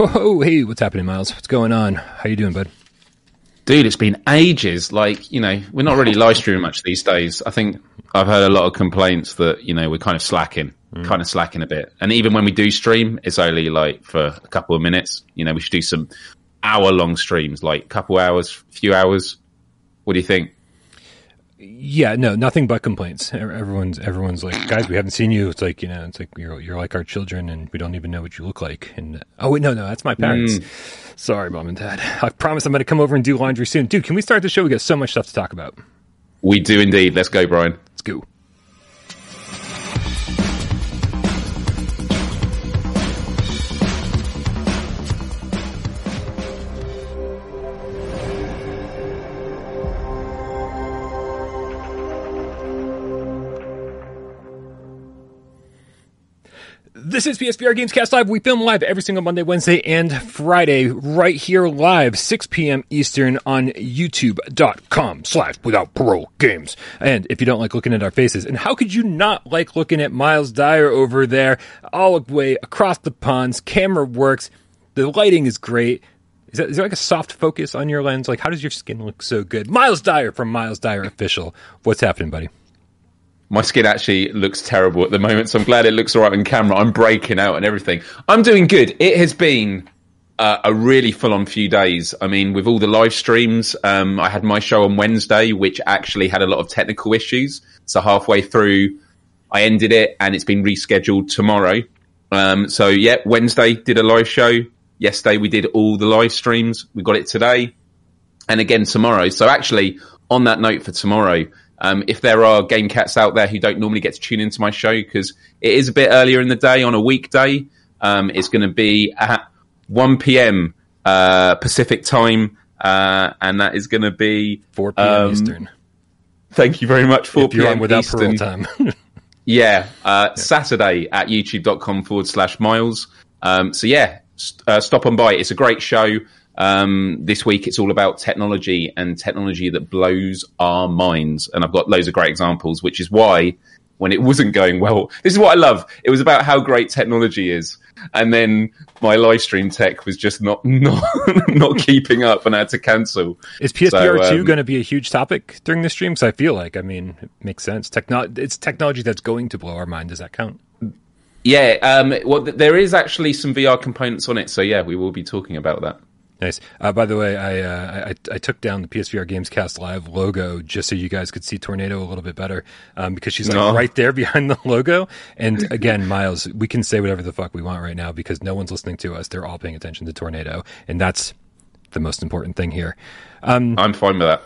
Oh, hey, what's happening, Miles? What's going on? How you doing, bud? Dude, it's been ages. Like, you know, we're not really live streaming much these days. I think I've heard a lot of complaints that, you know, we're kind of slacking, mm. kind of slacking a bit. And even when we do stream, it's only like for a couple of minutes. You know, we should do some hour long streams, like a couple hours, few hours. What do you think? Yeah, no, nothing but complaints. Everyone's everyone's like, guys, we haven't seen you. It's like you know, it's like you're you're like our children, and we don't even know what you look like. And oh wait, no, no, that's my parents. Mm. Sorry, mom and dad. I promise I'm going to come over and do laundry soon, dude. Can we start the show? We got so much stuff to talk about. We do indeed. Let's go, Brian. Let's go. This is PSVR Gamescast Live. We film live every single Monday, Wednesday, and Friday right here live, 6 p.m. Eastern on youtube.com slash without parole games. And if you don't like looking at our faces, and how could you not like looking at Miles Dyer over there all the way across the ponds? Camera works. The lighting is great. Is, that, is there like a soft focus on your lens? Like, how does your skin look so good? Miles Dyer from Miles Dyer Official. What's happening, buddy? My skin actually looks terrible at the moment, so I'm glad it looks all right on camera. I'm breaking out and everything. I'm doing good. It has been uh, a really full on few days. I mean, with all the live streams, um, I had my show on Wednesday, which actually had a lot of technical issues. So halfway through, I ended it and it's been rescheduled tomorrow. Um, so yeah, Wednesday did a live show. Yesterday we did all the live streams. We got it today and again tomorrow. So actually, on that note for tomorrow, um, if there are game cats out there who don't normally get to tune into my show because it is a bit earlier in the day on a weekday, um, it's going to be at 1 p.m. Uh, Pacific time, uh, and that is going to be 4 p.m. Um, Eastern. Thank you very much. 4 p.m. without Eastern. time. yeah, uh, yeah, Saturday at youtube.com forward slash miles. Um, so yeah, st- uh, stop on by. It's a great show. Um, this week it's all about technology and technology that blows our minds. And I've got loads of great examples, which is why when it wasn't going well, this is what I love. It was about how great technology is. And then my live stream tech was just not not not keeping up, and I had to cancel. Is PSVR two um, going to be a huge topic during the stream? Because I feel like, I mean, it makes sense. Techno- it's technology that's going to blow our mind. Does that count? Yeah. Um, well, there is actually some VR components on it, so yeah, we will be talking about that. Nice. Uh, by the way, I, uh, I, I took down the PSVR Gamescast Live logo just so you guys could see Tornado a little bit better um, because she's like no. right there behind the logo. And again, Miles, we can say whatever the fuck we want right now because no one's listening to us. They're all paying attention to Tornado, and that's the most important thing here. Um, I'm fine with that.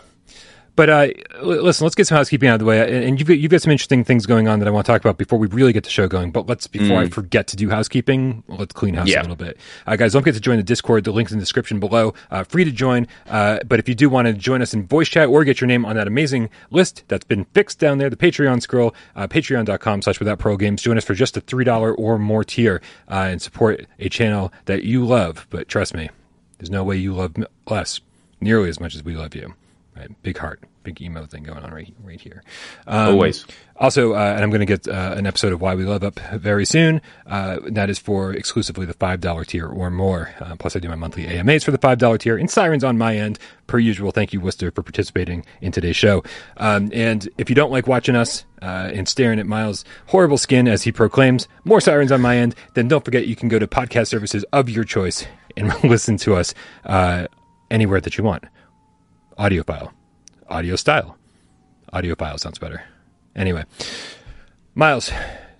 But uh, listen, let's get some housekeeping out of the way. And you've got, you've got some interesting things going on that I want to talk about before we really get the show going. But let's, before mm. I forget to do housekeeping, let's clean house yeah. a little bit. Uh, guys, don't forget to join the Discord. The link's in the description below. Uh, free to join. Uh, but if you do want to join us in voice chat or get your name on that amazing list that's been fixed down there, the Patreon scroll, uh, patreon.com slash without pro games. Join us for just a $3 or more tier uh, and support a channel that you love. But trust me, there's no way you love less nearly as much as we love you. Right? Big heart big emo thing going on right right here. Um, Always. Also, uh, and I'm going to get uh, an episode of Why We Love up very soon. Uh, that is for exclusively the five dollar tier or more. Uh, plus, I do my monthly AMAs for the five dollar tier. And sirens on my end, per usual. Thank you, Worcester, for participating in today's show. Um, and if you don't like watching us uh, and staring at Miles' horrible skin as he proclaims more sirens on my end, then don't forget you can go to podcast services of your choice and listen to us uh, anywhere that you want. Audiophile audio style. Audio file sounds better. Anyway, Miles,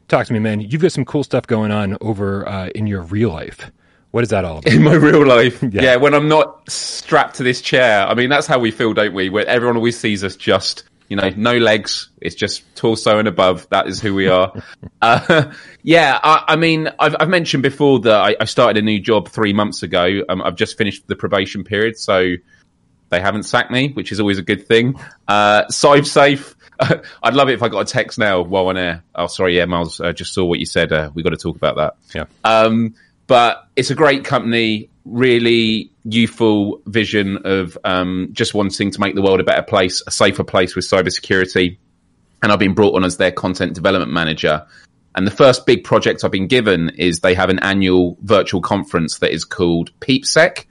talk to me, man. You've got some cool stuff going on over uh, in your real life. What is that all about? In my real life, yeah. yeah. When I'm not strapped to this chair, I mean that's how we feel, don't we? Where everyone always sees us just, you know, no legs. It's just torso and above. That is who we are. uh, yeah, I, I, mean, I've, I've, mentioned before that I, I, started a new job three months ago. Um, I've just finished the probation period, so they haven't sacked me, which is always a good thing. Uh, Safe. I'd love it if I got a text now while on air. Oh, sorry, yeah, Miles, I uh, just saw what you said. Uh, we got to talk about that. Yeah. Um, but it's a great company, really youthful vision of um, just wanting to make the world a better place, a safer place with cybersecurity. And I've been brought on as their content development manager. And the first big project I've been given is they have an annual virtual conference that is called PeepSec.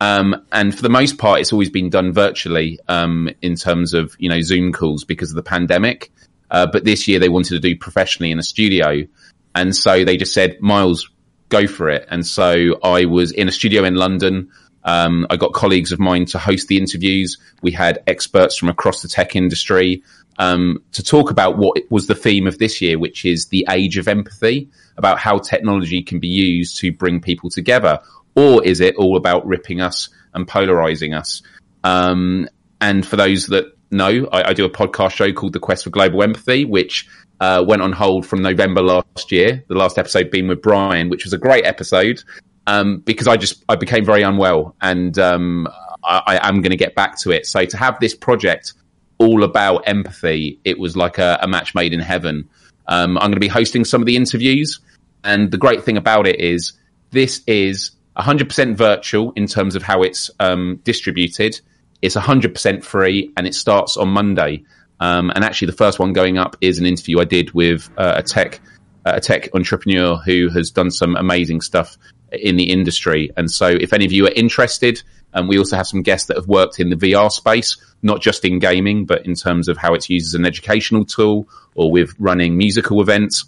Um, and for the most part, it's always been done virtually um, in terms of you know Zoom calls because of the pandemic. Uh, but this year they wanted to do professionally in a studio, and so they just said, "Miles, go for it." And so I was in a studio in London. Um, I got colleagues of mine to host the interviews. We had experts from across the tech industry um, to talk about what was the theme of this year, which is the age of empathy, about how technology can be used to bring people together, or is it all about ripping us and polarizing us? Um, and for those that know, I, I, do a podcast show called The Quest for Global Empathy, which uh, went on hold from November last year. The last episode being with Brian, which was a great episode um, because I just I became very unwell, and um, I, I am going to get back to it. So to have this project all about empathy, it was like a, a match made in heaven. Um, I'm going to be hosting some of the interviews, and the great thing about it is this is 100% virtual in terms of how it's um, distributed. It's 100% free, and it starts on Monday. Um, and actually, the first one going up is an interview I did with uh, a tech a tech entrepreneur who has done some amazing stuff in the industry. And so, if any of you are interested, and um, we also have some guests that have worked in the VR space, not just in gaming, but in terms of how it's used as an educational tool or with running musical events.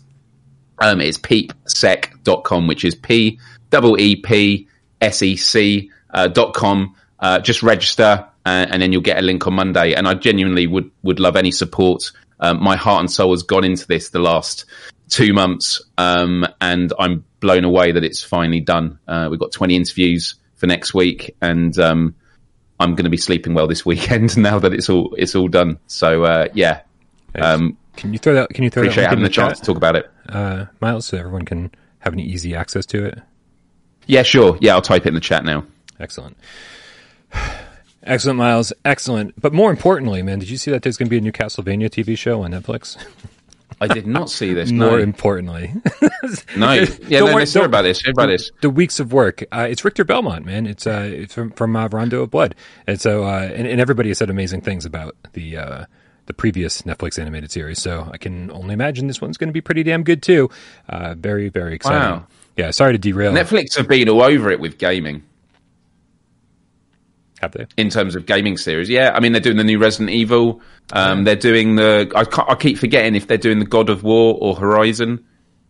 Um, it's peepsec.com, which is P double P S C uh, dot com. Uh, just register uh, and then you'll get a link on Monday. And I genuinely would, would love any support. Um, my heart and soul has gone into this the last two months. Um, and I'm blown away that it's finally done. Uh, we've got 20 interviews for next week and, um, I'm going to be sleeping well this weekend now that it's all it's all done. So uh, yeah, um, can you throw that? Can you throw appreciate that having the, the chance to talk about it, uh, Miles, so everyone can have an easy access to it? Yeah, sure. Yeah, I'll type it in the chat now. Excellent. Excellent, Miles. Excellent. But more importantly, man, did you see that there's going to be a new Castlevania TV show on Netflix? I did not see this. More no. importantly, no. Yeah, no, worry, no, about this. About this. The weeks of work. Uh, it's Richter Belmont, man. It's uh, it's from from uh, Rondo of Blood, and so uh, and, and, everybody has said amazing things about the uh, the previous Netflix animated series. So I can only imagine this one's going to be pretty damn good too. Uh, very very exciting. Wow. Yeah, sorry to derail. Netflix have been all over it with gaming. Have they? In terms of gaming series, yeah. I mean, they're doing the new Resident Evil. Um. They're doing the. I, I, keep forgetting if they're doing the God of War or Horizon.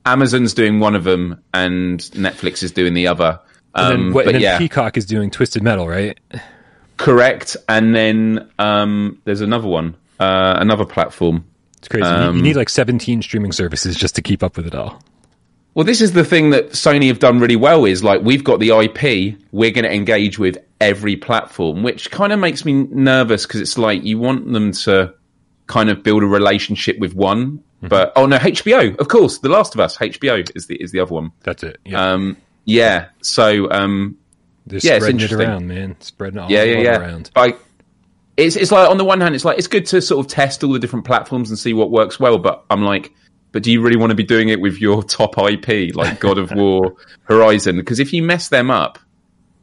Amazon's doing one of them, and Netflix is doing the other. Um, and then, um, but and then yeah. Peacock is doing Twisted Metal, right? Correct. And then um, there's another one, uh, another platform. It's crazy. you, you um, need like 17 streaming services just to keep up with it all. Well, this is the thing that Sony have done really well is like we've got the IP, we're going to engage with every platform, which kind of makes me nervous because it's like you want them to kind of build a relationship with one. Mm-hmm. But oh no, HBO, of course, The Last of Us, HBO is the is the other one. That's it. Yeah. Um, yeah. So um, They're yeah, spreading it around, man. Spreading it all, yeah, yeah, yeah. around. Like, it's it's like on the one hand, it's like it's good to sort of test all the different platforms and see what works well. But I'm like, but do you really want to be doing it with your top IP like God of War, Horizon? Because if you mess them up,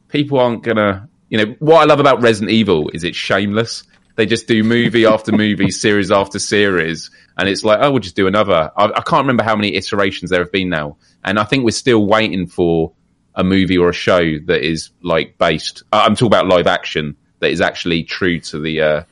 people aren't gonna. You know what I love about Resident Evil is it's shameless. They just do movie after movie, series after series, and it's like, oh, we'll just do another. I, I can't remember how many iterations there have been now, and I think we're still waiting for a movie or a show that is like based. I'm talking about live action that is actually true to the uh,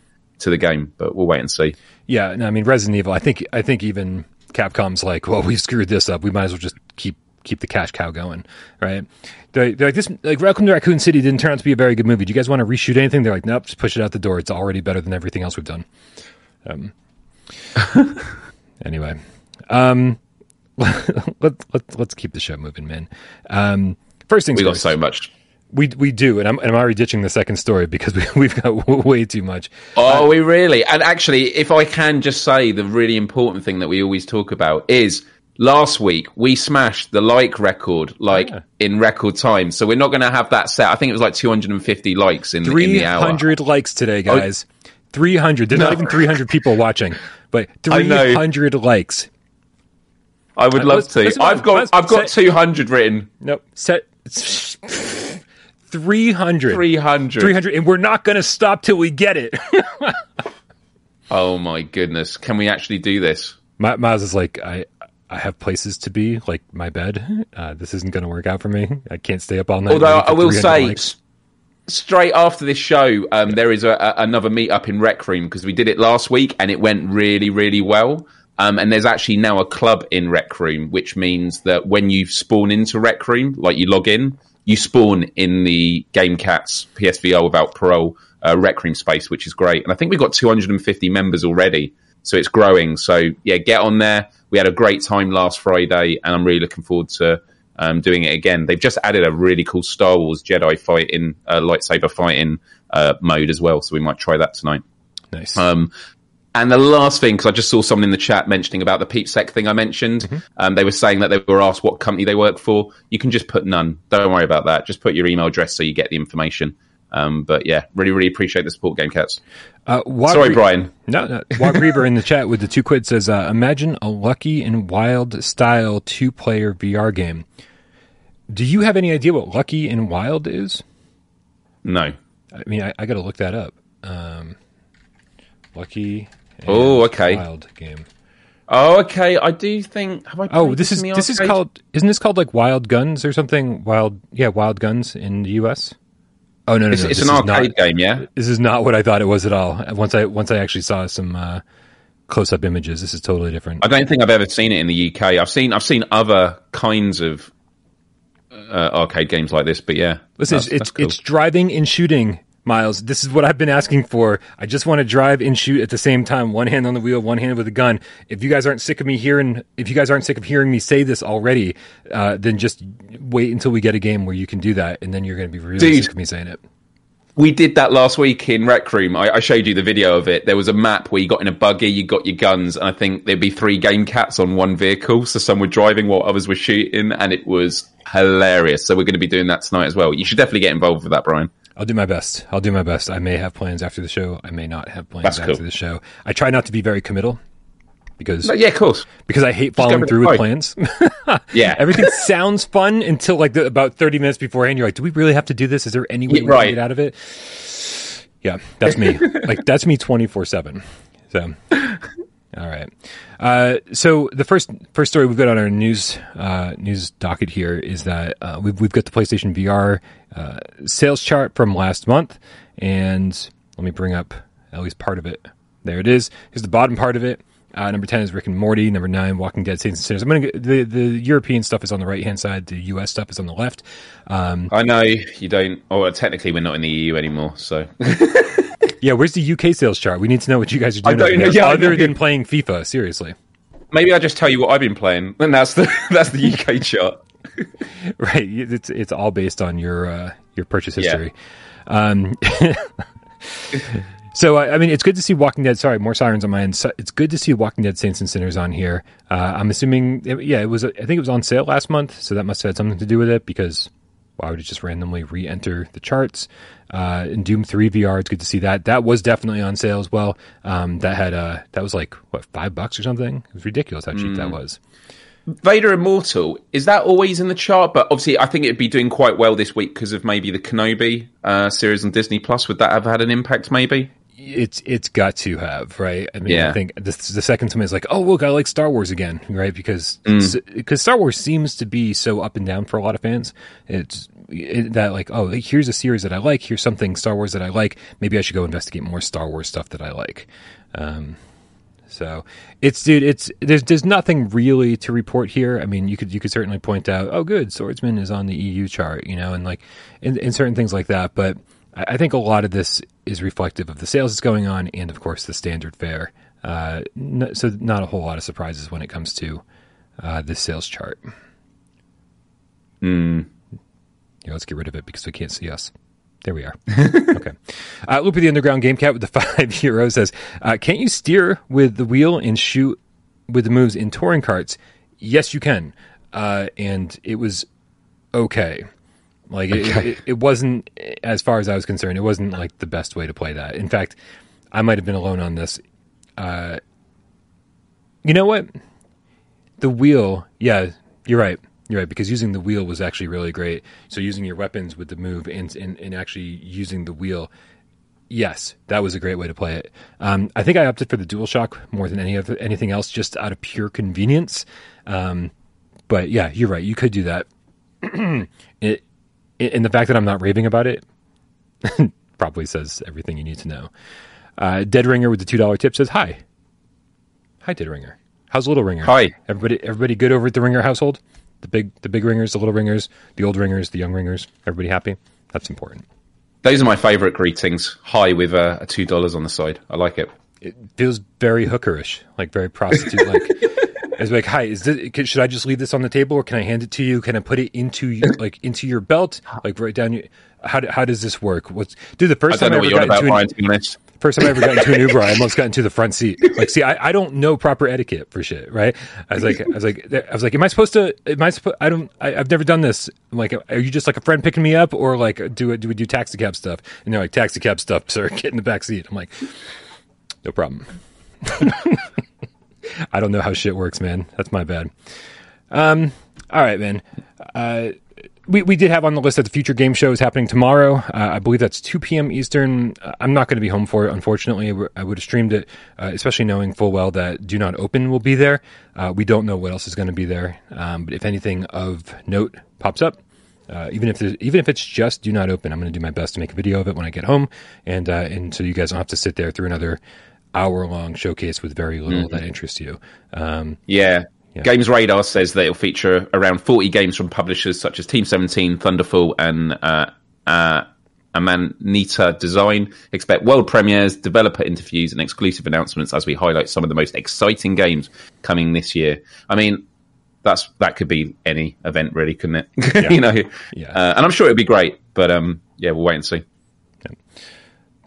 to the game, but we'll wait and see. Yeah, no, I mean Resident Evil. I think I think even Capcom's like, well, we screwed this up. We might as well just keep keep the cash cow going, right? They're, they're like this, like Welcome to Raccoon City didn't turn out to be a very good movie. Do you guys want to reshoot anything? They're like, nope, just push it out the door. It's already better than everything else we've done. Um, anyway, um, let, let, let's keep the show moving, man. Um, first things we got so much. We we do, and I'm, and I'm already ditching the second story because we, we've got way too much. Oh, we really? And actually, if I can just say, the really important thing that we always talk about is last week we smashed the like record like yeah. in record time. So we're not going to have that set. I think it was like 250 likes in, 300 likes today, oh, guys. Oh, 300. There's no. not even 300 people watching, but 300 likes. I would uh, love to. I've got I've got set, 200 written. Nope. Set 300. 300. 300. And we're not going to stop till we get it. oh my goodness. Can we actually do this? My, Miles is like, I, I have places to be, like my bed. Uh, this isn't going to work out for me. I can't stay up all night. Although I will say, likes. straight after this show, um, there is a, a, another meetup in Rec Room because we did it last week and it went really, really well. Um, and there's actually now a club in Rec Room, which means that when you spawn into Rec Room, like you log in, you spawn in the Game Cats PSVR without parole uh, Rec Room space, which is great. And I think we've got 250 members already, so it's growing. So yeah, get on there. We had a great time last Friday, and I'm really looking forward to um, doing it again. They've just added a really cool Star Wars Jedi fighting, uh, lightsaber fighting uh, mode as well, so we might try that tonight. nice. Um, and the last thing, because I just saw someone in the chat mentioning about the Peep Sec thing I mentioned. Um, they were saying that they were asked what company they work for. You can just put none. Don't worry about that. Just put your email address so you get the information. Um, but yeah, really, really appreciate the support, Game Cats. Uh, Sorry, Re- Brian. No, no. Reaver in the chat with the two quid says, uh, "Imagine a Lucky and Wild style two player VR game." Do you have any idea what Lucky and Wild is? No. I mean, I, I got to look that up. Um, Lucky. Oh, okay. Wild game. Oh, okay. I do think. Have I Oh, this is this is called. Isn't this called like Wild Guns or something? Wild, yeah, Wild Guns in the U.S. Oh no, no, It's, no. it's an is not- arcade game, yeah. This is not what I thought it was at all. Once I once I actually saw some uh, close up images, this is totally different. I don't think I've ever seen it in the UK. I've seen I've seen other kinds of uh, arcade games like this, but yeah, Listen, that's- it's it's, that's cool. it's driving and shooting, Miles. This is what I've been asking for. I just want to drive and shoot at the same time, one hand on the wheel, one hand with a gun. If you guys aren't sick of me hearing, if you guys aren't sick of hearing me say this already, uh, then just wait until we get a game where you can do that, and then you're going to be really Dude. sick of me saying it. We did that last week in Rec Room. I, I showed you the video of it. There was a map where you got in a buggy, you got your guns, and I think there'd be three game cats on one vehicle. So some were driving while others were shooting, and it was hilarious. So we're going to be doing that tonight as well. You should definitely get involved with that, Brian. I'll do my best. I'll do my best. I may have plans after the show. I may not have plans That's after cool. the show. I try not to be very committal because But yeah, of course. because I hate following through with plans. Yeah. Everything sounds fun until like the, about 30 minutes beforehand. You're like, do we really have to do this? Is there any way Yeah, we right. can get out of it? Yeah, that's me. like that's me 24 seven. So, all right. Uh, so the first first story we've got on our news uh, news docket here is that uh, we've we've got the PlayStation VR uh, sales chart from last month, and let me bring up at least part of it. There it is. Here's the bottom part of it. Uh, number ten is Rick and Morty. Number nine, Walking Dead, Saints and Sinners. I'm gonna the the European stuff is on the right hand side. The US stuff is on the left. Um, I know you don't. Oh, technically, we're not in the EU anymore, so yeah, where's the UK sales chart? We need to know what you guys are doing don't know. Yeah, other than playing FIFA. Seriously. Maybe I just tell you what I've been playing, and that's the that's the UK chart. right it's it's all based on your uh, your purchase Yeah. history um so I, I mean it's good to see walking dead sorry more sirens on my end So- it's good to see walking dead saints and sinners on here uh, i'm assuming yeah it was i think it was on sale last month so that must have had something to do with it because why would it just randomly re-enter the charts uh in doom 3 vr it's good to see that that was definitely on sale as well um that had uh that was like what five bucks or something it was ridiculous how cheap Mm. that was Vader Immortal is that always in the chart? But obviously, I think it'd be doing quite well this week because of maybe the Kenobi uh, series on Disney Plus. Would that have had an impact? Maybe. It's it's got to have right. I mean, Yeah. I think the, the second is like, oh look, I like Star Wars again, right? Because because Star Wars seems to be so up and down for a lot of fans. It's it, that like, oh, here's a series that I like. Here's something Star Wars that I like. Maybe I should go investigate more Star Wars stuff that I like. Um, so it's dude, it's there's there's nothing really to report here. I mean, you could you could certainly point out, oh, good, Swordsman is on the EU chart, you know, and like and, and certain things like that. But I think a lot of this is reflective of the sales that's going on, and of course the standard fare. Uh, n- so not a whole lot of surprises when it comes to uh, this sales chart. Yeah, let's get rid of it because we can't see us. There we are. okay. Uh, Loopy the Underground Game Cat with the five euros says, uh, "Can't you steer with the wheel and shoot with the moves in Touring Karts?" Yes, you can, uh, and it was okay. Like it, Okay. it, it wasn't, as far as I was concerned, it wasn't like the best way to play that. In fact, I might have been alone on this. Uh, you know what? The wheel, yeah, you're right. You're right because using the wheel was actually really great. So using your weapons with the move and and, and actually using the wheel Yes, that was a great way to play it. Um, I think I opted for the DualShock more than any other anything else, just out of pure convenience. Um, but yeah, you're right. You could do that. it, and the fact that I'm not raving about it probably says everything you need to know. Uh, Dead Ringer with the two dollar tip says hi. Hi, Dead Ringer. How's Little Ringer? Hi. Everybody, everybody good over at the Ringer household? The big, the big ringers, the little ringers, the old ringers, the young ringers. Everybody happy? That's important. Those are my favourite greetings. Hi with uh, a two dollars on the side. I like it. It feels very hookerish, like very prostitute like. It's like, hi, is this, should I just leave this on the table, or can I hand it to you? Can I put it into like into your belt, like right down your? How how does this work? What's dude? The first I time I ever got into Brian, an, first time I ever got into an Uber, I almost got into the front seat. Like, see, I, I don't know proper etiquette for shit, right? I was like, I was like, I was like, am I supposed to? Am I supposed? I don't. I, have never done this. I'm like, are you just like a friend picking me up, or like do it? Do we do taxi cab stuff? And they're like, taxi cab stuff, sir. Get in the back seat. I'm like, no problem. I don't know how shit works, man. That's my bad. Um, all right, man. Uh, we, we did have on the list that the future game show is happening tomorrow. Uh, I believe that's 2 p.m. Eastern. Uh, I'm not going to be home for it, unfortunately. I would have streamed it, uh, especially knowing full well that Do Not Open will be there. Uh, we don't know what else is going to be there. Um, but if anything of note pops up, uh, even if even if it's just Do Not Open, I'm going to do my best to make a video of it when I get home, and uh, and so you guys don't have to sit there through another hour long showcase with very little mm-hmm. that interests you. Um, yeah. yeah. Games Radar says that it'll feature around 40 games from publishers such as Team 17, Thunderful, and uh, uh, Amanita Design. Expect world premieres, developer interviews, and exclusive announcements as we highlight some of the most exciting games coming this year. I mean, that's that could be any event, really, couldn't it? Yeah. you know, yeah. Uh, and I'm sure it'd be great, but um, yeah, we'll wait and see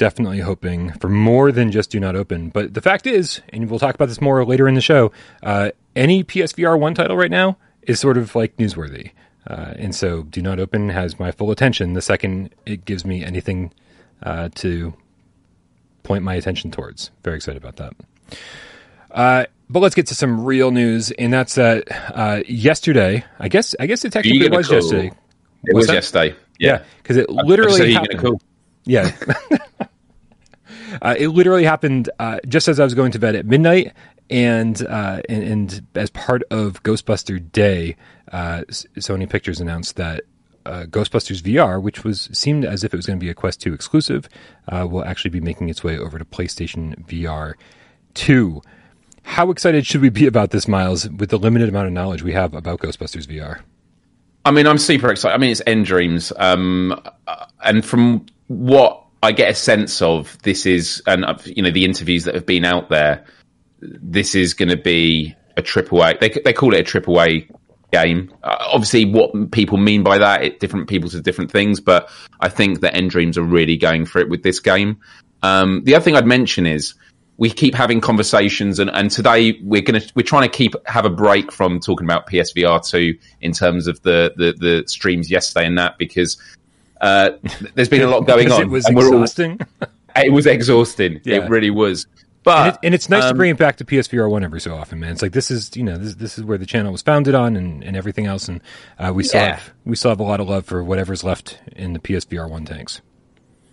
definitely hoping for more than just do not open. But the fact is, and we'll talk about this more later in the show, uh, any PSVR 1 title right now is sort of like newsworthy. Uh, and so do not open has my full attention the second it gives me anything uh, to point my attention towards. Very excited about that. Uh, but let's get to some real news, and that's that uh, yesterday. I guess I guess it technically was cool. yesterday. It was, was yesterday. Yeah, because yeah, it literally happened. Yeah. Uh, it literally happened uh, just as I was going to bed at midnight, and uh, and, and, as part of Ghostbuster Day, uh, Sony Pictures announced that uh, Ghostbusters VR, which was seemed as if it was going to be a Quest 2 exclusive, uh, will actually be making its way over to PlayStation VR 2. How excited should we be about this, Miles, with the limited amount of knowledge we have about Ghostbusters VR? I mean, I'm super excited. I mean, it's nDreams, um, and from what I get a sense of this is, and uh, you know, the interviews that have been out there. This is going to be a triple A. They they call it a triple A game. Uh, obviously, what people mean by that, it, different people to different things. But I think that nDreams are really going for it with this game. Um, the other thing I'd mention is we keep having conversations, and, and today we're gonna we're trying to keep have a break from talking about PSVR two in terms of the, the the streams yesterday and that because uh, there's been a lot going on. It was exhausting. All, it was exhausting. Yeah. It really was. But and, it, and it's nice um, to bring it back to PSVR one every so often, man. It's like this is you know this this is where the channel was founded on and, and everything else, and uh, we still yeah. have we still have a lot of love for whatever's left in the PSVR one tanks.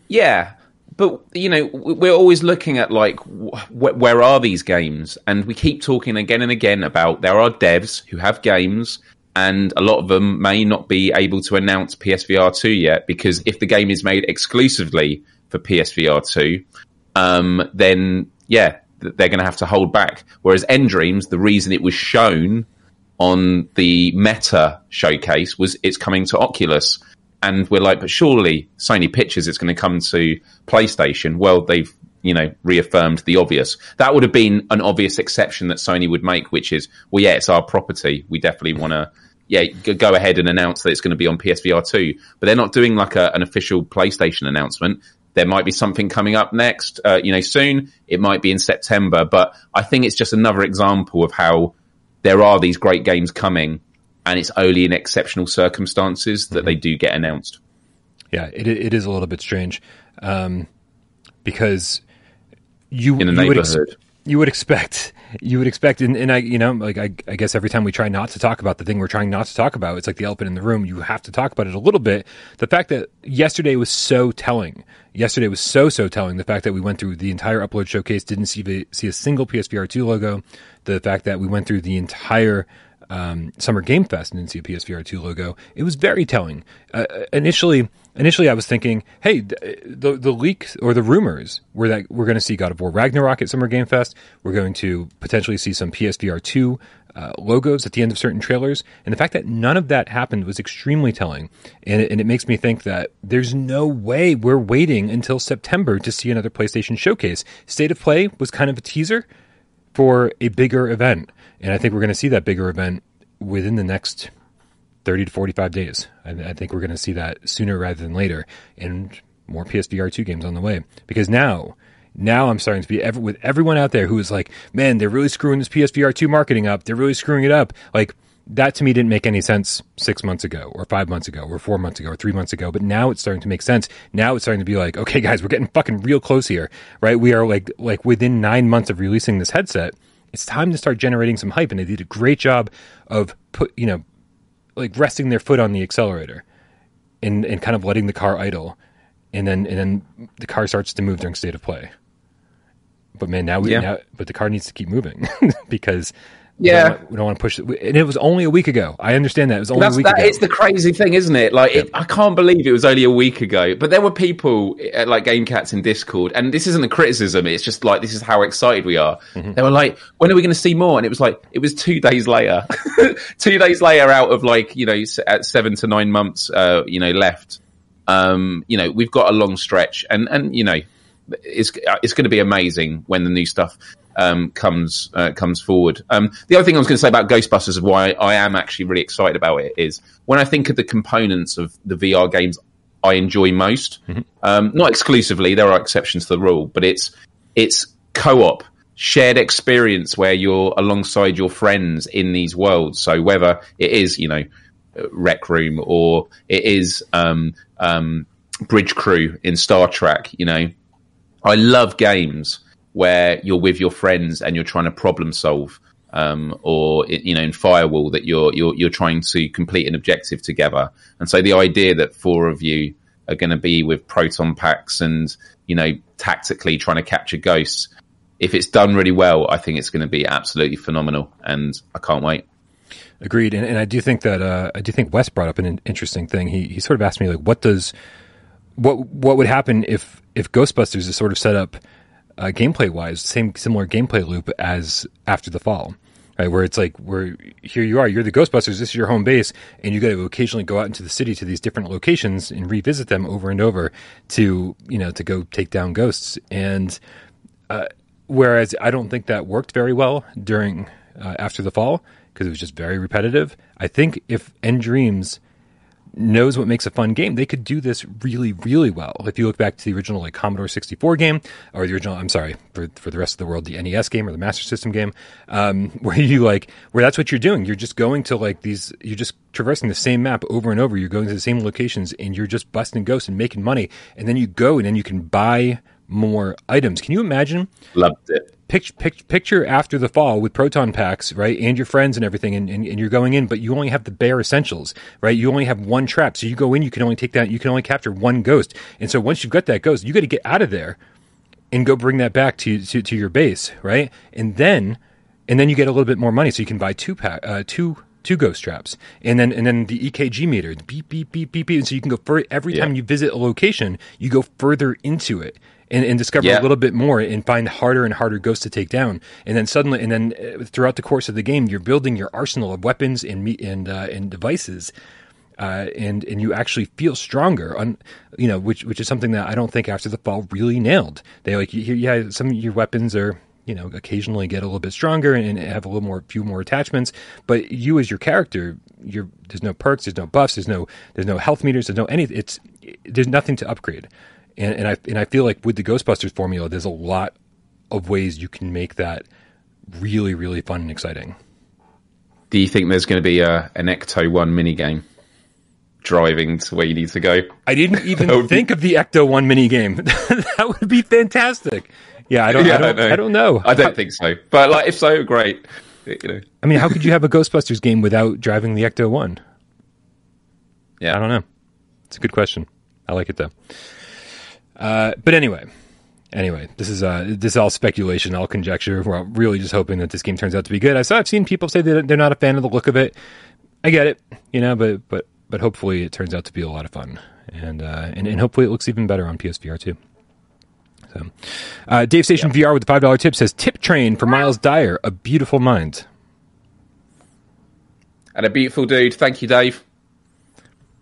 Yeah, but you know we're always looking at like wh- where are these games, and we keep talking again and again about there are devs who have games and a lot of them may not be able to announce PSVR 2 yet because if the game is made exclusively for PSVR 2, um, then yeah, they're going to have to hold back. Whereas nDreams, the reason it was shown on the Meta showcase was it's coming to Oculus. And we're like, but surely Sony Pictures, it's going to come to PlayStation. Well, they've you know, reaffirmed the obvious. That would have been an obvious exception that Sony would make, which is, well, yeah, it's our property. We definitely want to yeah, go ahead and announce that it's going to be on PSVR 2. But they're not doing like a, an official PlayStation announcement. There might be something coming up next, uh, you know, soon. It might be in September. But I think it's just another example of how there are these great games coming and it's only in exceptional circumstances that mm-hmm. they do get announced. Yeah, it, it is a little bit strange um, because you in the neighborhood. Ex- you would expect you would expect and, and i you know like I, I guess every time we try not to talk about the thing we're trying not to talk about it's like the elephant in the room you have to talk about it a little bit the fact that yesterday was so telling yesterday was so so telling the fact that we went through the entire upload showcase didn't see see a single psvr 2 logo the fact that we went through the entire um, Summer Game Fest and didn't see a PSVR 2 logo. It was very telling. Uh, initially, initially I was thinking, hey, the the leak or the rumors were that we're going to see God of War Ragnarok at Summer Game Fest. We're going to potentially see some PSVR 2 uh, logos at the end of certain trailers. And the fact that none of that happened was extremely telling. And it, and it makes me think that there's no way we're waiting until September to see another PlayStation showcase. State of Play was kind of a teaser for a bigger event. And I think we're going to see that bigger event within the next 30 to 45 days. I, I think we're going to see that sooner rather than later. And more PSVR 2 games on the way. Because now, now I'm starting to be with everyone out there who is like, man, they're really screwing this PSVR 2 marketing up. They're really screwing it up. Like, that to me didn't make any sense six months ago, or five months ago, or four months ago, or three months ago. But now it's starting to make sense. Now it's starting to be like, okay, guys, we're getting fucking real close here, right? We are like, like within nine months of releasing this headset, it's time to start generating some hype. And they did a great job of put, you know, like resting their foot on the accelerator and, and kind of letting the car idle. And then, and then the car starts to move during state of play. But man, now we, yeah. now, but the car needs to keep moving because yeah, we don't, we don't, want to push it. And it was only a week ago. I understand that it was only That's, a week that, ago. It's the crazy thing, isn't it? Like, it, I can't believe it was only a week ago. But there were people at, like Game Cats in Discord, and this isn't a criticism. It's just like this is how excited we are. Mm-hmm. They were like, "When are we going to see more?" And it was like it was two days later. two days later, out of like you know at seven to nine months, uh, you know left. Um, you know, we've got a long stretch, and and you know, it's it's going to be amazing when the new stuff um, comes uh, comes forward. Um, the other thing I was going to say about Ghostbusters of why I am actually really excited about it is when I think of the components of the VR games I enjoy most. Mm-hmm. Um, not exclusively, there are exceptions to the rule, but it's it's co-op shared experience where you're alongside your friends in these worlds. So whether it is you know Rec Room or it is um, um, Bridge Crew in Star Trek, you know, I love games where you're with your friends and you're trying to problem solve, um, or you know, in Firewall that you're you're you're trying to complete an objective together. And so the idea that four of you are going to be with proton packs and you know tactically trying to capture ghosts, if it's done really well, I think it's going to be absolutely phenomenal, and I can't wait. Agreed, and, and I do think that uh, I do think Wes brought up an interesting thing. He he sort of asked me like, what does what what would happen if if Ghostbusters is sort of set up uh, gameplay wise, same similar gameplay loop as After the Fall, right? Where it's like, where here you are, you're the Ghostbusters, this is your home base, and you got to occasionally go out into the city to these different locations and revisit them over and over to, you know, to go take down ghosts. And uh, whereas I don't think that worked very well during uh, After the Fall because it was just very repetitive. I think if nDreams knows what makes a fun game, they could do this really, really well. If you look back to the original like Commodore 64 game, or the original, I'm sorry, for, for the rest of the world, the NES game or the Master System game, um, where you like, where that's what you're doing. You're just going to like these, you're just traversing the same map over and over. You're going to the same locations and you're just busting ghosts and making money. And then you go and then you can buy more items. Can you imagine? Loved it picture, picture after the fall with proton packs, right, and your friends and everything, and, and, and, you're going in, but you only have the bare essentials, right? You only have one trap, so you go in, you can only take that, you can only capture one ghost, and so once you've got that ghost, you got to get out of there and go bring that back to, to to your base, right? And then and then you get a little bit more money, so you can buy two pack, uh, two two ghost traps, and then and then the EKG meter, beep beep beep beep beep, and so you can go for every yeah. time you visit a location, you go further into it, and, and discover yeah. a little bit more and find harder and harder ghosts to take down. And then suddenly, and then uh, throughout the course of the game, you're building your arsenal of weapons and and uh, and devices. Uh, and and you actually feel stronger on you know which which is something that I don't think after the fall really nailed. They like yeah some of your weapons are you know occasionally get a little bit stronger and have a little more few more attachments but you as your character you're there's no perks there's no buffs there's no there's no health meters there's no any it's there's nothing to upgrade and, and I and I feel like with the Ghostbusters formula, there's a lot of ways you can make that really, really fun and exciting. Do you think there's going to be a, an Ecto One mini game? driving to where you need to go. I didn't even think be... of the Ecto One mini game. that would be fantastic. Yeah, I don't. Yeah, I don't. I don't know. I don't think so. But like, if so, great. You know, I mean, how could you have a Ghostbusters game without driving the Ecto One? yeah. I don't know. It's a good question. I like it though. Uh, but anyway, anyway, this is uh, this is all speculation, all conjecture. We're really just hoping that this game turns out to be good. I saw I've seen people say that they're not a fan of the look of it. I get it, you know, but but but hopefully it turns out to be a lot of fun, and uh, and, and hopefully it looks even better on PSVR too. So, uh, Dave Station VR with the five dollar tip says tip train for Miles Dyer, a beautiful mind. And a beautiful dude. Thank you, Dave.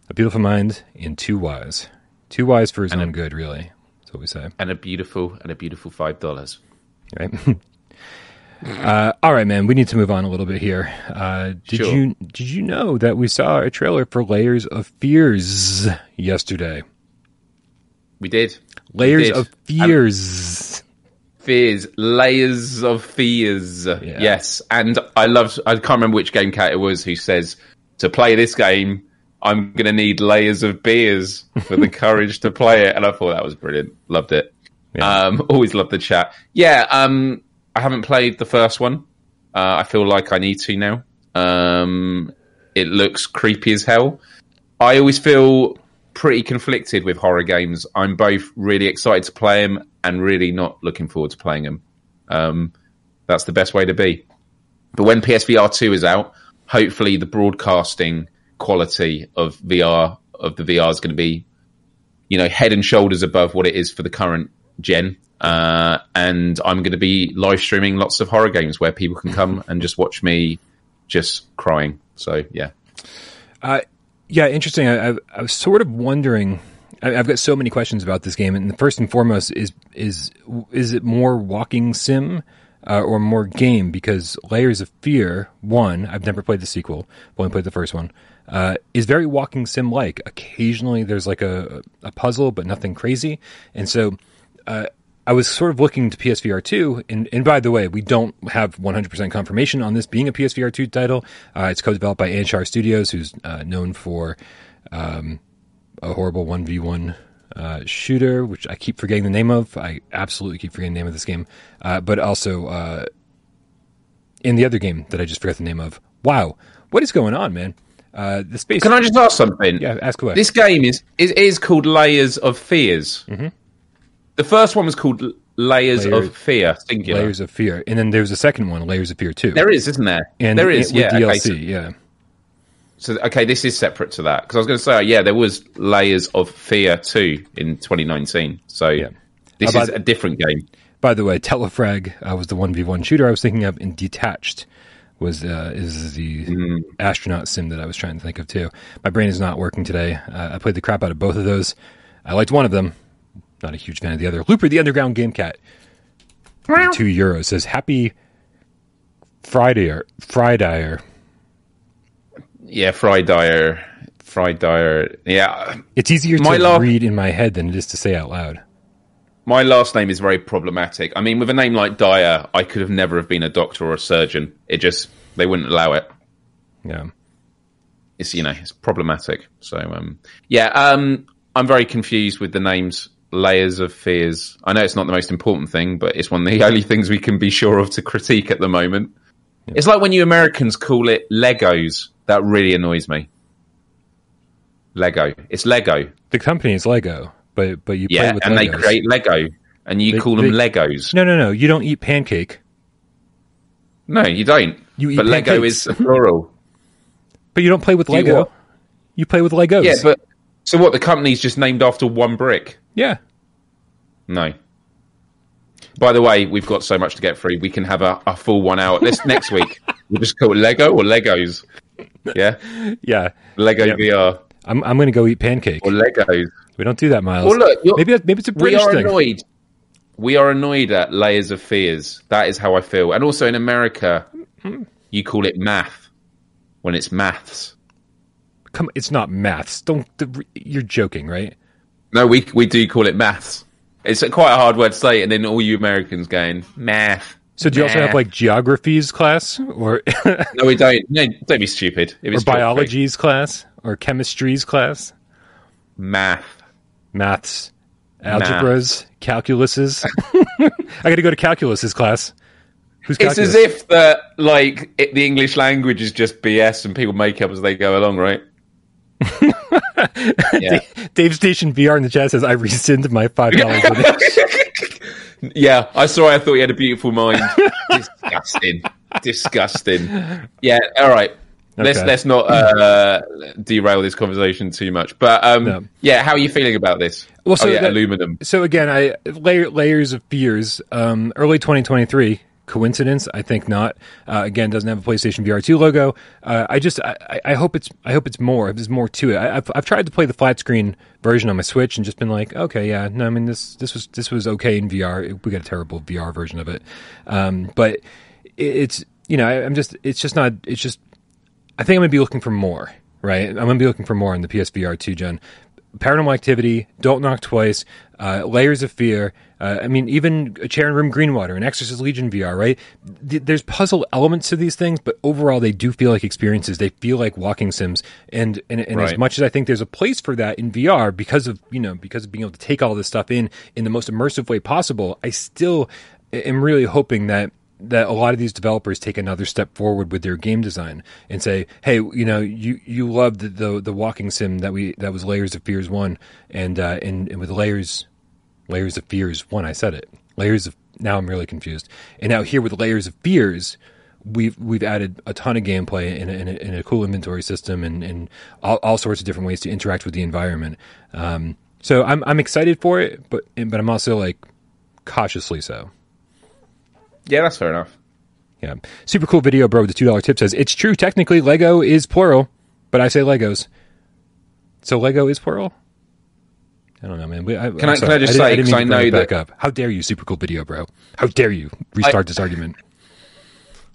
A beautiful mind in two wise. Too wise for his And a- own good, really. That's what we say. And a beautiful and a beautiful five dollars. Right. uh, all right, man. We need to move on a little bit here. Uh, did Sure. you did you know that we saw a trailer for Layers of Fears yesterday? We did. Layers did. of Fears. Fears, layers of fears. Yes, and I loved. I can't remember which game cat it was who says to play this game, I'm going to need layers of beers for the courage to play it. And I thought that was brilliant. Loved it. Yeah. Um, always loved the chat. Yeah, um, I haven't played the first one. Uh, I feel like I need to now. Um, it looks creepy as hell. I always feel pretty conflicted with horror games. I'm both really excited to play them and really not looking forward to playing them. Um, that's the best way to be. But when PSVR 2 is out, hopefully the broadcasting quality of VR of the VR is going to be, you know, head and shoulders above what it is for the current gen. Uh, and I'm going to be live streaming lots of horror games where people can come and just watch me just crying. So yeah, Uh, yeah, interesting. I, I, I was sort of wondering. I, I've got so many questions about this game, and the first and foremost is is is it more walking sim uh, or more game? Because Layers of Fear one, I've never played the sequel, I've only played the first one. Uh, is very walking sim like. Occasionally, there's like a a puzzle, but nothing crazy, and so. Uh, I was sort of looking to PSVR 2, and, and by the way, we don't have 100% confirmation on this being a PSVR 2 title. Uh, it's co-developed by Anshar Studios, who's uh, known for um, a horrible 1v1 uh, shooter, which I keep forgetting the name of. I absolutely keep forgetting the name of this game. Uh, but also uh, in the other game that I just forgot the name of. Wow, what is going on, man? Uh, the space. can I just ask something? Yeah, ask away. This game is is, is called Layers of Fears. The first one was called Layers Mm-hmm. Of Fear, singular. Layers of Fear, and then there's a second one, Layers of Fear 2. There is, isn't there? and there is, yeah. DLC, Okay, so, yeah. so okay, this is separate to that because I was going to say, yeah, there was Layers of Fear two in 2019. So Yeah. this How is about- a different game. By the way, Telefrag uh, was the one v one shooter I was thinking of, and Detached was uh, is the Mm. astronaut sim that I was trying to think of too. My brain is not working today. Uh, I played the crap out of both of those. I liked one of them. Not a huge fan of the other. Looper, the Underground Game Cat, for two euros says Happy Friday or Friday. Yeah, Fry Dyer, Fry Dyer. Yeah, It's easier My to la- read in my head than it is to say out loud. My last name is very problematic. I mean, with a name like Dyer, I could have never have been a doctor or a surgeon. It just they wouldn't allow it. Yeah. it's you know it's problematic. So um, yeah, um, I'm very confused with the names. Layers of fears. I know it's not the most important thing, but it's one of the only things we can be sure of to critique at the moment. It's like when you Americans call it Legos. That really annoys me. Lego. It's Lego. The company is Lego, but but you play Yeah, with and they create Lego, and you They- call them they- Legos. No, no, no. You don't eat pancake, No, you don't. You eat but Lego is plural. but you don't play with you Lego. what? You play with Legos. yeah, but so what? The company's just named after one brick. yeah. No. By the way, we've got so much to get through. We can have a, a full one hour. This next week, we'll just call it Lego or Legos. Yeah, Yeah. Lego Yep. VR I'm I'm going to go eat pancake. or Legos. We don't do that, Miles. Well, look, maybe maybe it's a British We are thing. annoyed. We are annoyed at layers of fears. That is how I feel. And also in America, you call it math when it's maths. Come, it's not maths. Don't. You're joking, right? No, we we do call it maths. It's a, quite a hard word to say, and then all you Americans going math. So do you also have like geographies class or No, we don't. No, don't be stupid. If or it's geography, biologies class or chemistries class? math. Maths. algebras, calculuses. I got to go to calculuses class. Who's It's calculus? as if that like it, the English language is just BS and people make up as they go along, right? yeah. Dave Station VR in the chat says I rescind my five dollars. yeah, I saw. I thought you had a beautiful mind. Disgusting. Disgusting. Yeah. All right. Let's let's not uh, derail this conversation too much. But um, No. yeah, how are you feeling about this? Well, so oh, yeah, that- aluminum. so again, I layer, layers of fears. Um, early 2023. Coincidence? I think not. Uh, again, doesn't have a PlayStation VR 2 logo. Uh, I just, I, I- hope it's, I hope it's more. There's more to it. I, I've, I've tried to play the flat screen version on my Switch and just been like, okay, yeah, no, I mean this, this was, this was okay in VR. We got a terrible VR version of it, um, but it, it's, you know, I, I'm just, it's just not, it's just I think I'm going to be looking for more, right? I'm going to be looking for more on the PSVR 2 gen. Paranormal Activity, Don't Knock Twice, uh, Layers of Fear. Uh, I mean, even a Chair in Room Greenwater and Exorcist Legion VR, right? Th- there's puzzle elements to these things, but overall, they do feel like experiences. They feel like walking sims, and and, and as much as I think there's a place for that in VR because of you know because of being able to take all this stuff in in the most immersive way possible, I still am really hoping that that a lot of these developers take another step forward with their game design and say, "Hey, you know, you you loved the the, the walking sim that we that was Layers of Fears one, and uh, and, and with Layers Layers of Fears one, I said it. Layers of now I'm really confused, and now here with Layers of Fears." We've we've added a ton of gameplay in a, in a, in a cool inventory system and, and all, all sorts of different ways to interact with the environment. Um, so I'm I'm excited for it, but but I'm also like cautiously so. Yeah, that's fair enough. Yeah. Super cool video, bro. The two dollar tip says it's true. Technically, Lego is plural, but I say Legos. So Lego is plural. I don't know, man. We, I, Can I- can I just say, 'cause I know back that- up. How dare you, super cool video, bro? How dare you restart this argument?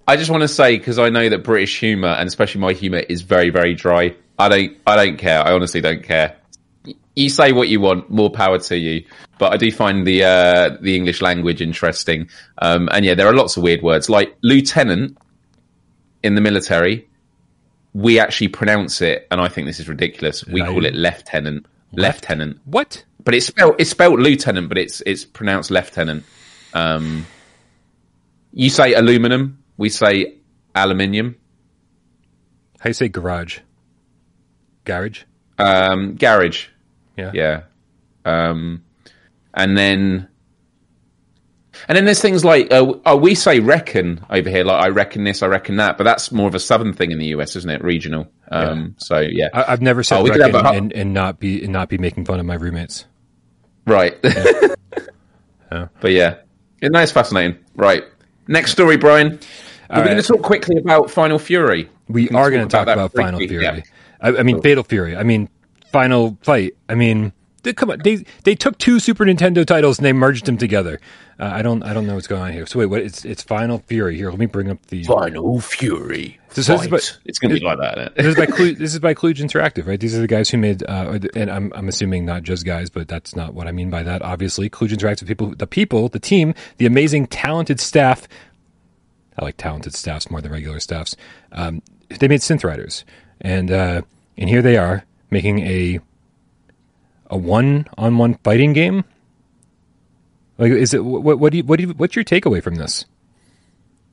I just want to say because I know that British humour and especially my humour is very very dry. I don't I don't care. I honestly don't care. You say what you want, more power to you. But I do find the uh, the English language interesting. Um, and yeah, there are lots of weird words like lieutenant in the military. We actually pronounce it, and I think this is ridiculous. We call it lieutenant. Lieutenant, What? but it's spelled it's spelled lieutenant, but it's it's pronounced lieutenant. Um, you say aluminum, we say aluminium. How you say garage? Garage? Um, garage, Yeah. yeah. Um, and then and then there's things like uh, oh we say reckon over here like I reckon this I reckon that but that's more of a southern thing in the US isn't it regional um, so yeah I, I've never said Oh, we could have reckon a and, and not be and not be making fun of my roommates. right but yeah yeah no, it's fascinating right next story Brian we're right. going to talk quickly about Final Fury We can are going to talk that about, Final Fury. yeah. I, I mean, Fatal Fury. I mean, Final Fight. I mean, they, come on. They they took two Super Nintendo titles and they merged them together. Uh, I don't I don't know what's going on here. So wait, what? It's it's Final Fury. Here, let me bring up the. Final Fury So- so this is Fight. it's going to be like that isn't this is by Clu- this is by Kluge Interactive, right? These are the guys who made, uh, and I'm I'm assuming not just guys, but that's not what I mean by that. Obviously, Kluge Interactive people, the people, the team, the amazing, talented staff. I like talented staffs more than regular staffs. Um, they made Synth Riders, and uh, and here they are making a a one on one fighting game. Like, is it what? What do you? What do you? What's your takeaway from this?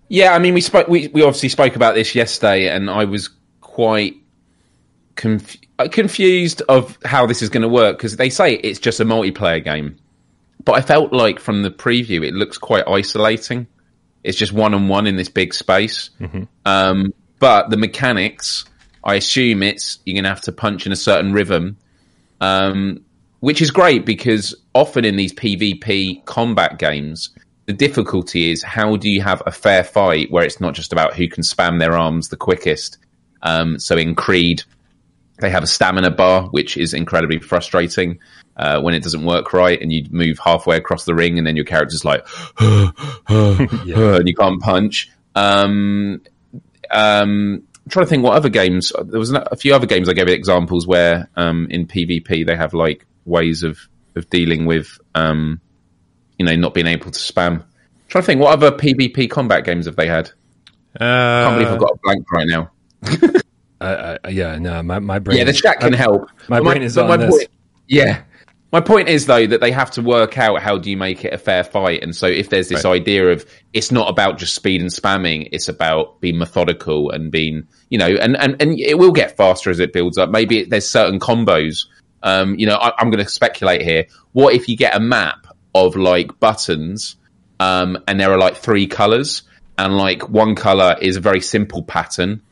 Yeah, I mean, we spoke. We, we obviously spoke about this yesterday, and I was quite conf- uh, confused of how this is going to work because they say it's just a multiplayer game, but I felt like from the preview it looks quite isolating. It's just one on one in this big space. Um, but the mechanics, I assume it's you're going to have to punch in a certain rhythm, um, which is great because often in these PvP combat games, the difficulty is how do you have a fair fight where it's not just about who can spam their arms the quickest. Um, so in Creed, they have a stamina bar, which is incredibly frustrating uh, when it doesn't work right, and you move halfway across the ring, and then your character's like, and you can't punch. Um, um, I'm trying to think what other games. There was a few other games I gave examples where um, in PvP they have like ways of of dealing with um, you know not being able to spam. trying to think what other PvP combat games have they had? I can't believe I've got a blank right now. Uh, uh, yeah, no, my my brain. Yeah, the chat can help. my But brain is but on this. yeah, My point is though that they have to work out how do you make it a fair fight, and so if there's this Right. idea of it's not about just speed and spamming, it's about being methodical and being, you know, and and and it will get faster as it builds up. Maybe there's certain combos. Um, you know, I, I'm going to speculate here. What if you get a map of like buttons, um, and there are like three colors, and like one color is a very simple pattern,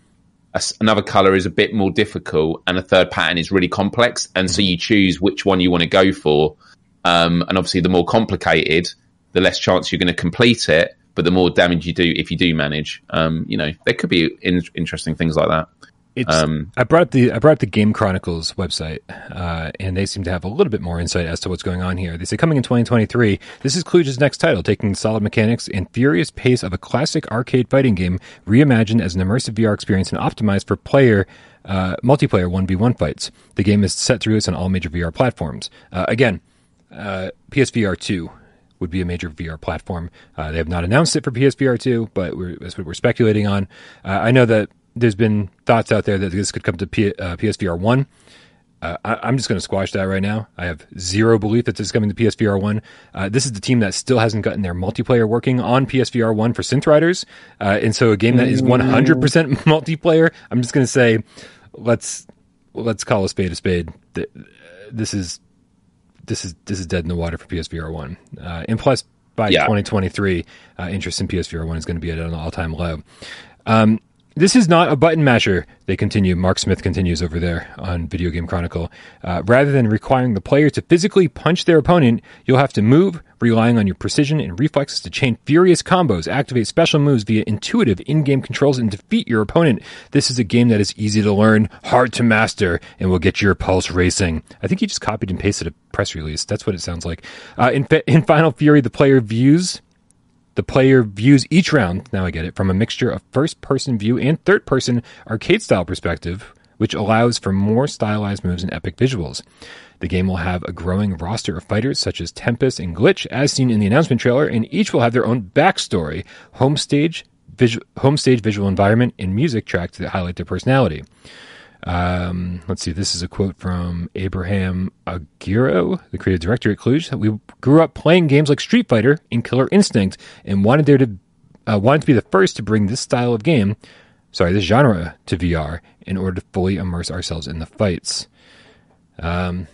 a another color is a bit more difficult and a third pattern is really complex. And so you choose which one you want to go for. Um, and obviously the more complicated the less chance you're going to complete it but the more damage you do if you do manage. Um, you know there could be in- interesting things like that It's, Um, I brought up the I brought the Game Chronicles website, uh, and they seem to have a little bit more insight as to what's going on here. They say coming in 2023, this is Kluge's next title, taking the solid mechanics and furious pace of a classic arcade fighting game, reimagined as an immersive VR experience and optimized for player uh, multiplayer 1v1 fights. The game is set to release on all major VR platforms. Uh, again, uh, PSVR 2 would be a major VR platform. Uh, they have not announced it for PSVR 2, but we're, that's what we're speculating on. Uh, I know that there's been thoughts out there that this could come to P, uh, PSVR 1. Uh, I, I'm just going to squash that right now. I have zero belief that this is coming to PSVR 1. Uh, this is the team that still hasn't gotten their multiplayer working on PSVR 1 for Synth Riders. Uh, and so a game that is 100% multiplayer, I'm just going to say, let's, let's call a spade a spade. This is this is this is dead in the water for PSVR one. Uh, and plus, by Yeah. 2023, uh, interest in PSVR one is going to be at an all time low. Um, this is not a button masher. They continue. Mark Smith continues over there on Video Game Chronicle. Uh, rather than requiring the player to physically punch their opponent, you'll have to move, relying on your precision and reflexes to chain furious combos, activate special moves via intuitive in-game controls, and defeat your opponent. This is a game that is easy to learn, hard to master, and will get your pulse racing. I think he just copied and pasted a press release. That's what it sounds like. Uh, in, in Final Fury, the player views the player views each round, now I get it, from a mixture of first person view and third person arcade style perspective, which allows for more stylized moves and epic visuals. The game will have a growing roster of fighters such as Tempest and Glitch, as seen in the announcement trailer, and each will have their own backstory, home stage, visu- home stage visual environment, and music track to highlight their personality. Um, let's see. This is a quote from Abraham Aguirre, the creative director at Kluge. We grew up playing games like Street Fighter and Killer Instinct, and wanted there to uh, wanted to be the first to bring this style of game, sorry, this genre to VR in order to fully immerse ourselves in the fights. Um,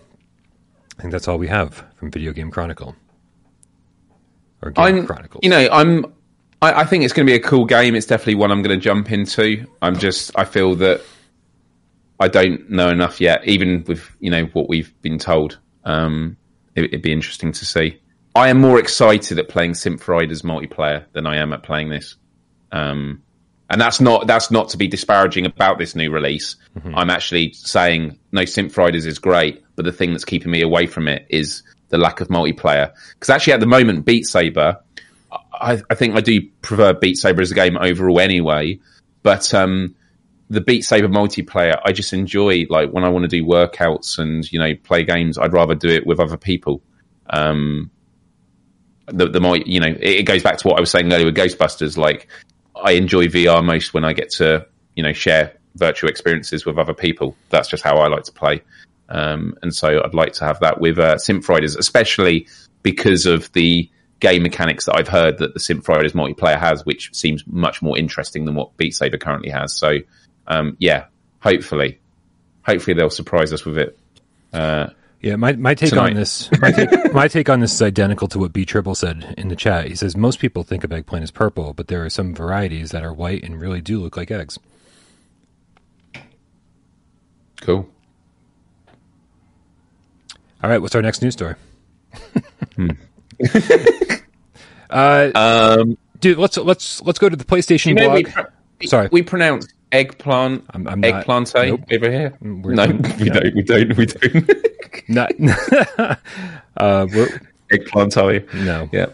I think that's all we have from Video Game Chronicle or Game I'm, Chronicles. you know, I'm. I, I think it's going to be a cool game. It's definitely one I'm going to jump into. I'm just, I feel that I don't know enough yet, even with you know what we've been told. Um, it, it'd be interesting to see. I am more excited at playing Synth Riders multiplayer than I am at playing this. Um, and that's not that's not to be disparaging about this new release. I'm actually saying no, Synth Riders is great, but the thing that's keeping me away from it is the lack of multiplayer. Because actually, at the moment, Beat Saber, I, I think I do prefer Beat Saber as a game overall anyway. But um, the Beat Saber multiplayer, I just enjoy. Like when I want to do workouts and you know play games, I'd rather do it with other people. Um, the the more you know, it, it goes back to what I was saying earlier with Ghostbusters. Like I enjoy VR most when I get to you know share virtual experiences with other people. That's just how I like to play. Um, and so I'd like to have that with uh, Riders, especially because of the game mechanics that I've heard that the Synth Riders multiplayer has, which seems much more interesting than what Beat Saber currently has. So, um, yeah, hopefully, hopefully they'll surprise us with it. Uh, Yeah, my, my take tonight. on this my take, my take on this is identical to what B Triple said in the chat. He says most people think of eggplant as purple, but there are some varieties that are white and really do look like eggs. cool. All right, what's our next news story? Hmm. uh, Um, dude, let's let's let's go to the PlayStation you know, blog. we, Sorry. we pronounce eggplant, I'm- I'm not- eggplant nope. over here. We're- no, we yeah. don't. We don't. We don't. Not, uh, we're, eggplant, no. Yeah.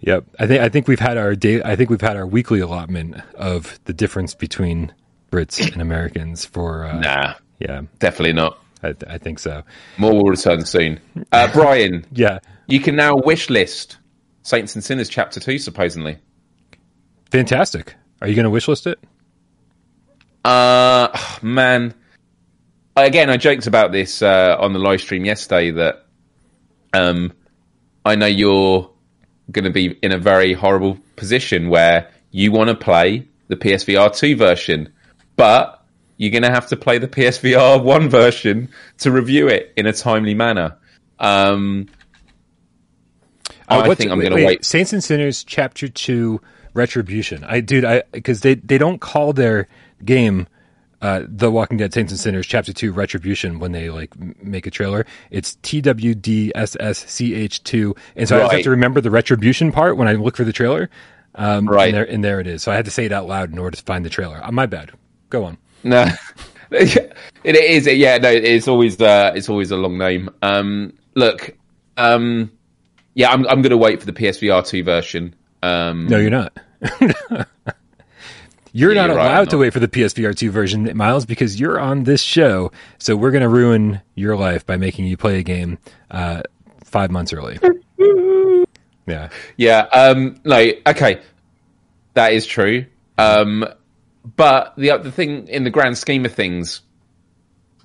Yep. I think I think we've had our day. I think we've had our weekly allotment of the difference between Brits and Americans for. Uh, Nah, Yeah, definitely not. I, I think so. More will return soon. Uh, Brian, Yeah. you can now wish list Saints and Sinners Chapter 2, supposedly. Fantastic. Are you going to wishlist it? Uh, man, again, I joked about this uh, on the live stream yesterday that um, I know you're going to be in a very horrible position where you want to play the PSVR 2 version, but you're going to have to play the PSVR 1 version to review it in a timely manner. Um, Uh, I think I'm going to wait. Saints and Sinners Chapter Two Retribution. I dude, I because they they don't call their game uh, The Walking Dead Saints and Sinners Chapter Two Retribution when they like m- make a trailer. It's T W D S S C H two, and so I just have to remember the retribution part when I look for the trailer. Um, Right. and there, and there it is. So I had to say it out loud in order to find the trailer. Uh, my bad. Go on. No, it is. Yeah, no, it's always uh, it's always a long name. Um, look, um, yeah, I'm I'm going to wait for the PSVR two version. Um, No, you're not. you're Yeah, not you're allowed I'm to not. wait for the PSVR 2 version, Miles, because you're on this show. So we're going to ruin your life by making you play a game uh, five months early. yeah. Yeah. Um, no. Okay, that is true. Um, but the the thing in the grand scheme of things,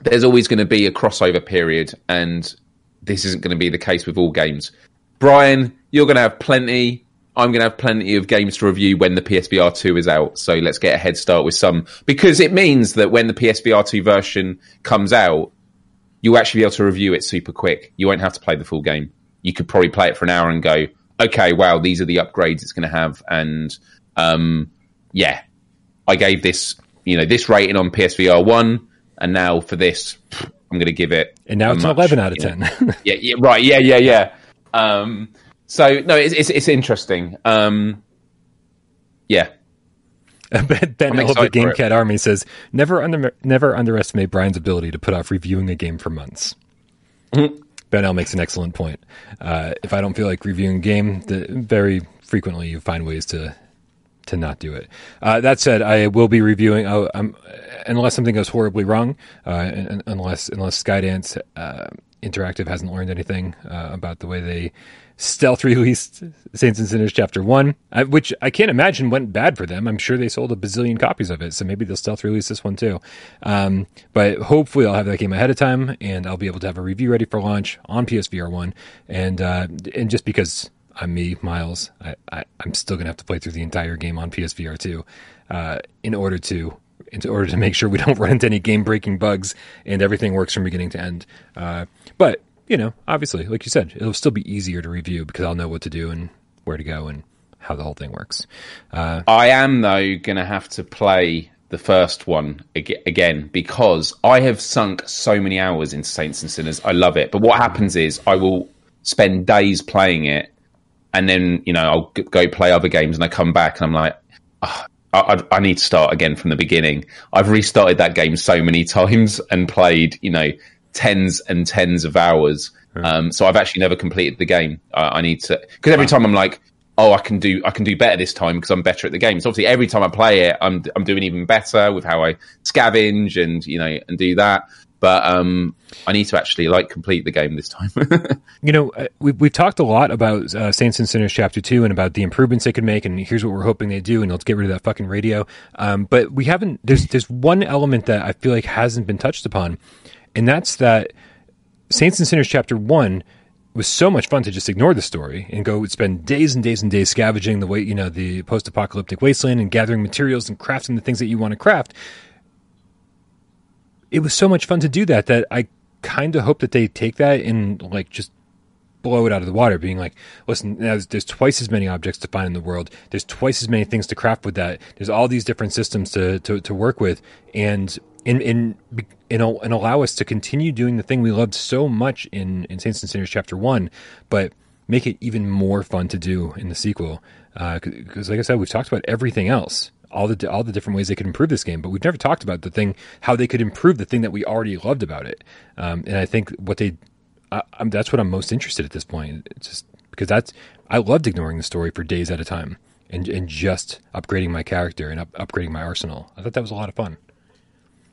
there's always going to be a crossover period, and this isn't going to be the case with all games. Brian, you're going to have plenty. I'm going to have plenty of games to review when the PSVR 2 is out. So let's get a head start with some because it means that when the PSVR 2 version comes out, you'll actually be able to review it super quick. You won't have to play the full game. You could probably play it for an hour and go, okay, wow, these are the upgrades it's going to have. And um, yeah, I gave this, you know, this rating on PSVR 1. And now for this, I'm going to give it. And now a it's an 11 out of you know, 10. yeah, yeah, right. Yeah, yeah, yeah. Um, so no, it's, it's, it's interesting. Um, yeah. Ben, ben of the excited Game. Cat Army says, never, under, never underestimate Brian's ability to put off reviewing a game for months. Mm-hmm. Ben L makes an excellent point. Uh, if I don't feel like reviewing a game, the, very frequently you find ways to to not do it. Uh, that said, I will be reviewing. Oh, um, unless something goes horribly wrong, uh, unless unless Skydance uh, Interactive hasn't learned anything uh, about the way they stealth released Saints and Sinners Chapter One, which I can't imagine went bad for them. I'm sure they sold a bazillion copies of it, so maybe they'll stealth release this one too. Um, but hopefully, I'll have that game ahead of time, and I'll be able to have a review ready for launch on PSVR One, and uh, and just because. I'm me, Miles. I, I, I'm still gonna have to play through the entire game on PSVR 2 uh, in order to in order to make sure we don't run into any game breaking bugs and everything works from beginning to end. Uh, but you know, obviously, like you said, it'll still be easier to review because I'll know what to do and where to go and how the whole thing works. Uh, I am though going to have to play the first one ag- again because I have sunk so many hours into Saints and Sinners. I love it, but what happens is I will spend days playing it, and then you know I'll g- go play other games, and I come back and I'm like, "Ah, I, I, I need to start again from the beginning. I've restarted that game so many times and played, you know, tens and tens of hours. Um, so I've actually never completed the game. I, I need to because every time I'm like, oh, I can do I can do better this time because I'm better at the game. So obviously, every time I play it, I'm I'm doing even better with how I scavenge and you know and do that. But um, I need to actually like complete the game this time. you know, uh, we've, we've talked a lot about uh, Saints and Sinners Chapter 2 and about the improvements they could make, and here's what we're hoping they do, and let's get rid of that fucking radio. Um, but we haven't, there's, there's one element that I feel like hasn't been touched upon, and that's that Saints and Sinners Chapter 1 was so much fun to just ignore the story and go spend days and days and days scavenging the way, you know, the post apocalyptic wasteland and gathering materials and crafting the things that you want to craft. It was so much fun to do that that I kind of hope that they take that and like just blow it out of the water, being like, listen, there's, there's twice as many objects to find in the world. There's twice as many things to craft with that. There's all these different systems to, to, to work with. And in, in, in, and allow us to continue doing the thing we loved so much in, in Saints and Sinners chapter one, but make it even more fun to do in the sequel. Uh, cause like I said, we've talked about everything else all the all the different ways they could improve this game, but we've never talked about the thing how they could improve the thing that we already loved about it. Um, and I think what they I, that's what I'm most interested at this point. It's just because that's I loved ignoring the story for days at a time and and just upgrading my character and up, upgrading my arsenal. I thought that was a lot of fun.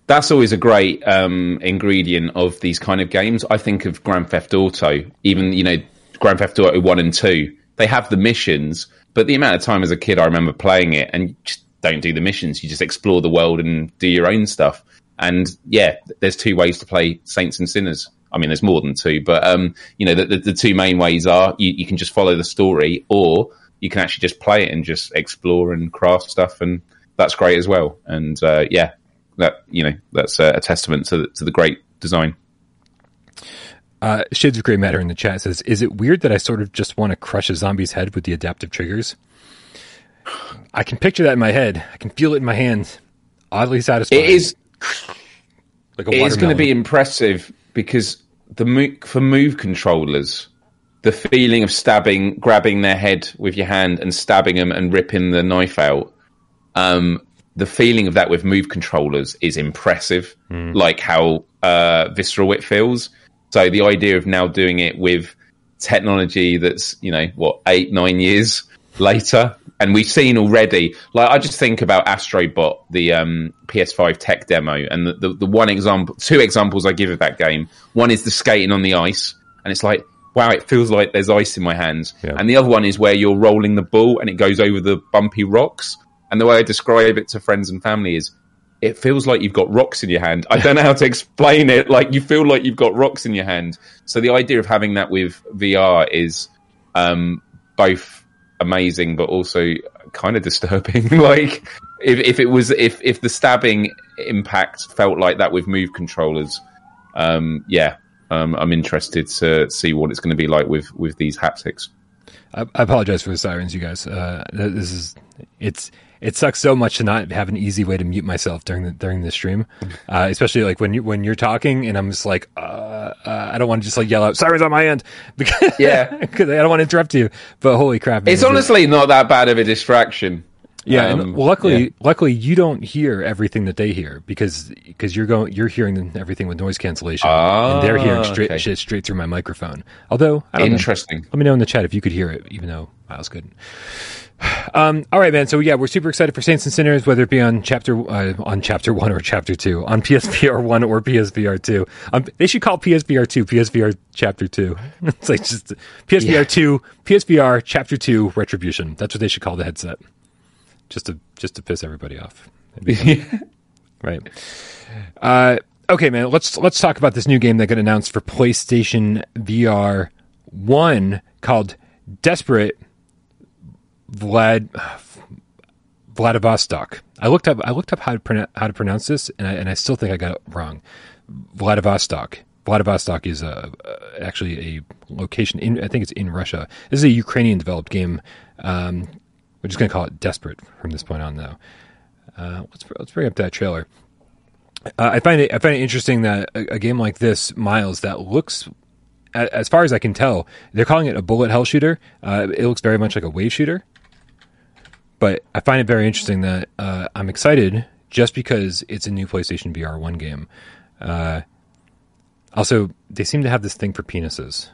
That's always a great um, ingredient of these kind of games. I think of Grand Theft Auto, even you know Grand Theft Auto One and Two. They have the missions, but the amount of time as a kid I remember playing it and just don't do the missions. You just explore the world and do your own stuff. And yeah, there's two ways to play Saints and Sinners. I mean, there's more than two, but um, you know, the, the, the two main ways are you, you, can just follow the story, or you can actually just play it and just explore and craft stuff, and that's great as well. And uh, yeah, that you know, that's a, a testament to the, to the great design. Uh, Shades of Grey Matter in the chat says, "Is it weird that I sort of just want to crush a zombie's head with the adaptive triggers? I can picture that in my head. I can feel it in my hands. Oddly satisfying. It is like it is going to be impressive because the move, for move controllers, the feeling of stabbing, grabbing their head with your hand and stabbing them and ripping the knife out. Um, the feeling of that with move controllers is impressive, mm. like how uh, visceral it feels. So the idea of now doing it with technology that's you know what eight nine years later and we've seen already like i just think about astrobot the um, ps5 tech demo and the, the, the, one example two examples i give of that game one is the skating on the ice and it's like wow it feels like there's ice in my hands yeah. and the other one is where you're rolling the ball and it goes over the bumpy rocks and the way i describe it to friends and family is it feels like you've got rocks in your hand. I don't know how to explain it. Like you feel like you've got rocks in your hand. So the idea of having that with VR is um, both amazing, but also kind of disturbing. like if, if it was if if the stabbing impact felt like that with move controllers, um, yeah, um, I'm interested to see what it's going to be like with with these haptics. I, apologize for the sirens, you guys. Uh, this is it's it sucks so much to not have an easy way to mute myself during the during the stream, uh, especially like when you when you're talking and I'm just like uh, uh, I don't want to just like yell out sirens on my end because yeah because I don't want to interrupt you. But holy crap, it's honestly not that bad of a distraction. Yeah, um, and luckily, yeah. luckily you don't hear everything that they hear because because you're going you're hearing everything with noise cancellation, and they're hearing ah, straight okay. shit straight through my microphone. Although, interesting. Know. Let me know in the chat if you could hear it, even though I was good. Um, all right, man. So yeah, we're super excited for Saints and Sinners, whether it be on chapter uh, on chapter one or chapter two, on PSVR one or PSVR two. Um, they should call PSVR two PSVR chapter two. it's like just PSVR yeah. two, PSVR chapter two retribution. That's what they should call the headset, just to just to piss everybody off. right. Uh, okay, man. Let's let's talk about this new game that got announced for PlayStation VR one called Desperate Vlad Vladivostok. I looked up I looked up how to how to pronounce this, and I, and I still think I got it wrong. Vladivostok. Vladivostok is a, actually a location in I think it's in Russia. This is a Ukrainian developed game. Um, we're just going to call it Desperate from this point on, though. Uh, let's let's bring up that trailer. Uh, I find it I find it interesting that a, a, game like this, Miles, that looks as far as I can tell, they're calling it a bullet hell shooter. Uh, it looks very much like a wave shooter but I find it very interesting that uh, I'm excited just because it's a new PlayStation VR one game. Uh, also, they seem to have this thing for penises.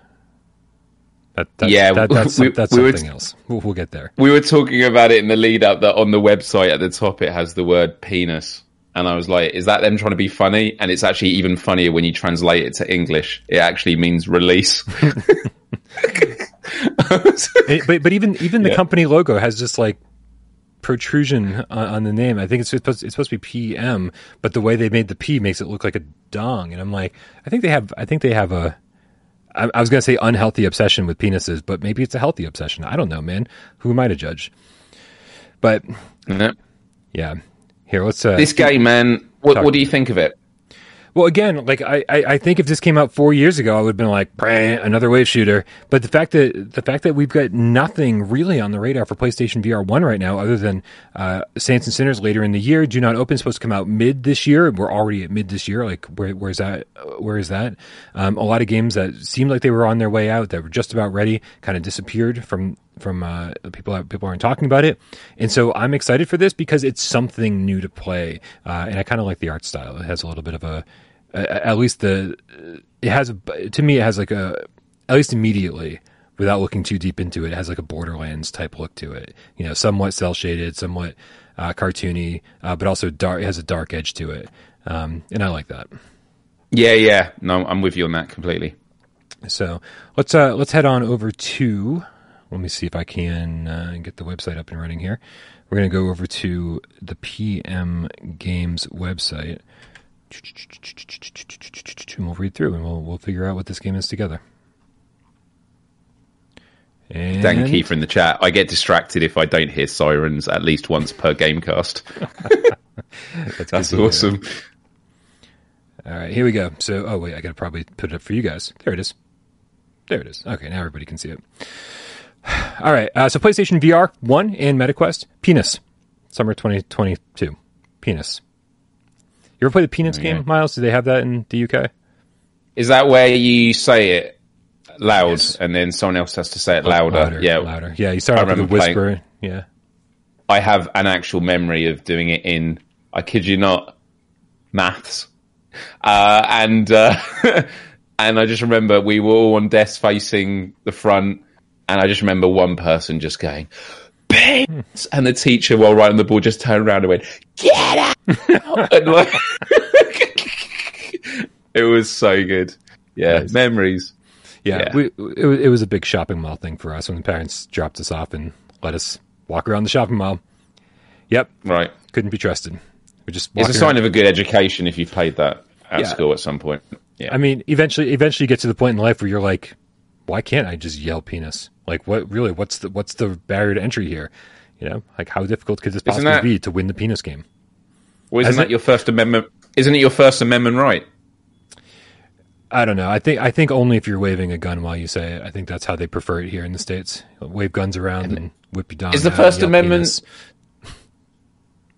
That, that's, yeah, that, that's, we, that's we something t- else. We'll, we'll, get there. We were talking about it in the lead up that on the website at the top it has the word penis. And I was like, is that them trying to be funny? And it's actually even funnier when you translate it to English. It actually means release. it, but but even even the yeah. company logo has just like protrusion on, on, the name. I think it's supposed it's supposed to be PM, but the way they made the P makes it look like a dong. And I'm like, I think they have I think they have a I, I was going to say unhealthy obsession with penises, but maybe it's a healthy obsession. I don't know, man. Who am I to judge? But yeah, here let's. Uh, this game, man. What, what do you think of it? Well, again, like I, I think if this came out four years ago, I would have been like, another wave shooter. But the fact that the fact that we've got nothing really on the radar for PlayStation VR One right now, other than uh, Saints and Sinners later in the year, Do Not Open supposed to come out mid this year. We're already at mid this year. Like, where, where's that? Where is that? Um, a lot of games that seemed like they were on their way out, that were just about ready, kind of disappeared from from uh, people people aren't talking about it, and so I'm excited for this because it's something new to play, uh, and I kind of like the art style. It has a little bit of a, at least the it has a, to me it has like a at least immediately without looking too deep into it, it has like a Borderlands type look to it. You know, somewhat cell shaded, somewhat uh, cartoony, uh, but also dark. It has a dark edge to it, um, and I like that. Yeah, yeah. No, I'm with you on that completely. So let's uh, let's head on over to let me see if I can uh, get the website up and running here. We're going to go over to the PM Games website. And we'll read through and we'll we'll figure out what this game is together. And Dan Kiefer in the chat. I get distracted if I don't hear sirens at least once per gamecast. that's, That's good to hear. awesome. All right, here we go. So, oh wait, I got to probably put it up for you guys. There it is. There it is. Okay, now everybody can see it. All right, uh, so PlayStation VR one and MetaQuest Penis, summer 2022. Penis. You ever play the Peanuts Oh, yeah. game, Miles? Do they have that in the UK? Is that where you say it loud Yes. and then someone else has to say it louder? yeah. louder. Yeah, you start with a remember playing- whisper. Yeah. I have an actual memory of doing it in, I kid you not, maths. Uh, and, uh, and I just remember we were all on desks facing the front. And I just remember one person just going, Pins! And the teacher, while writing the board, just turned around and went, Get out! and like, it was so good. Yeah, Nice. memories. Yeah, Yeah. We, it, was- it was a big shopping mall thing for us when the parents dropped us off and let us walk around the shopping mall. Yep, Right. couldn't be trusted. We just It's a sign around- of a good education if you've played that at Yeah. school at some point. Yeah. I mean, eventually, eventually, you get to the point in life where you're like, why can't I just yell penis? Like, what really? What's the what's the barrier to entry here? You know, like how difficult could this possibly that- be to win the penis game? Well, isn't Has that it- your First Amendment? Isn't it your First Amendment right? I don't know. I think I think only if you're waving a gun while you say it. I think that's how they prefer it here in the states. Wave guns around and, whip you down. Is the First Amendment- penis.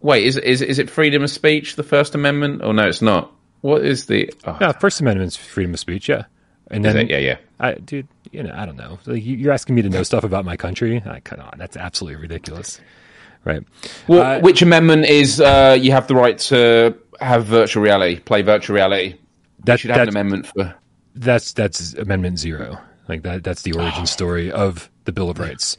Wait, is is is it freedom of speech? The First Amendment? Oh no, it's not. What is the? Oh, Yeah, First Amendment's freedom of speech. Yeah, and then? Yeah, yeah. I, dude, you know, I don't know. Like, you- you're asking me to know stuff about my country. I, come on, that's absolutely ridiculous, right? Well, Uh, which amendment is uh, you have the right to have virtual reality, play virtual reality? You That, should have an amendment for. that's that's Amendment Zero. Like that. That's the origin story of the Bill of Rights.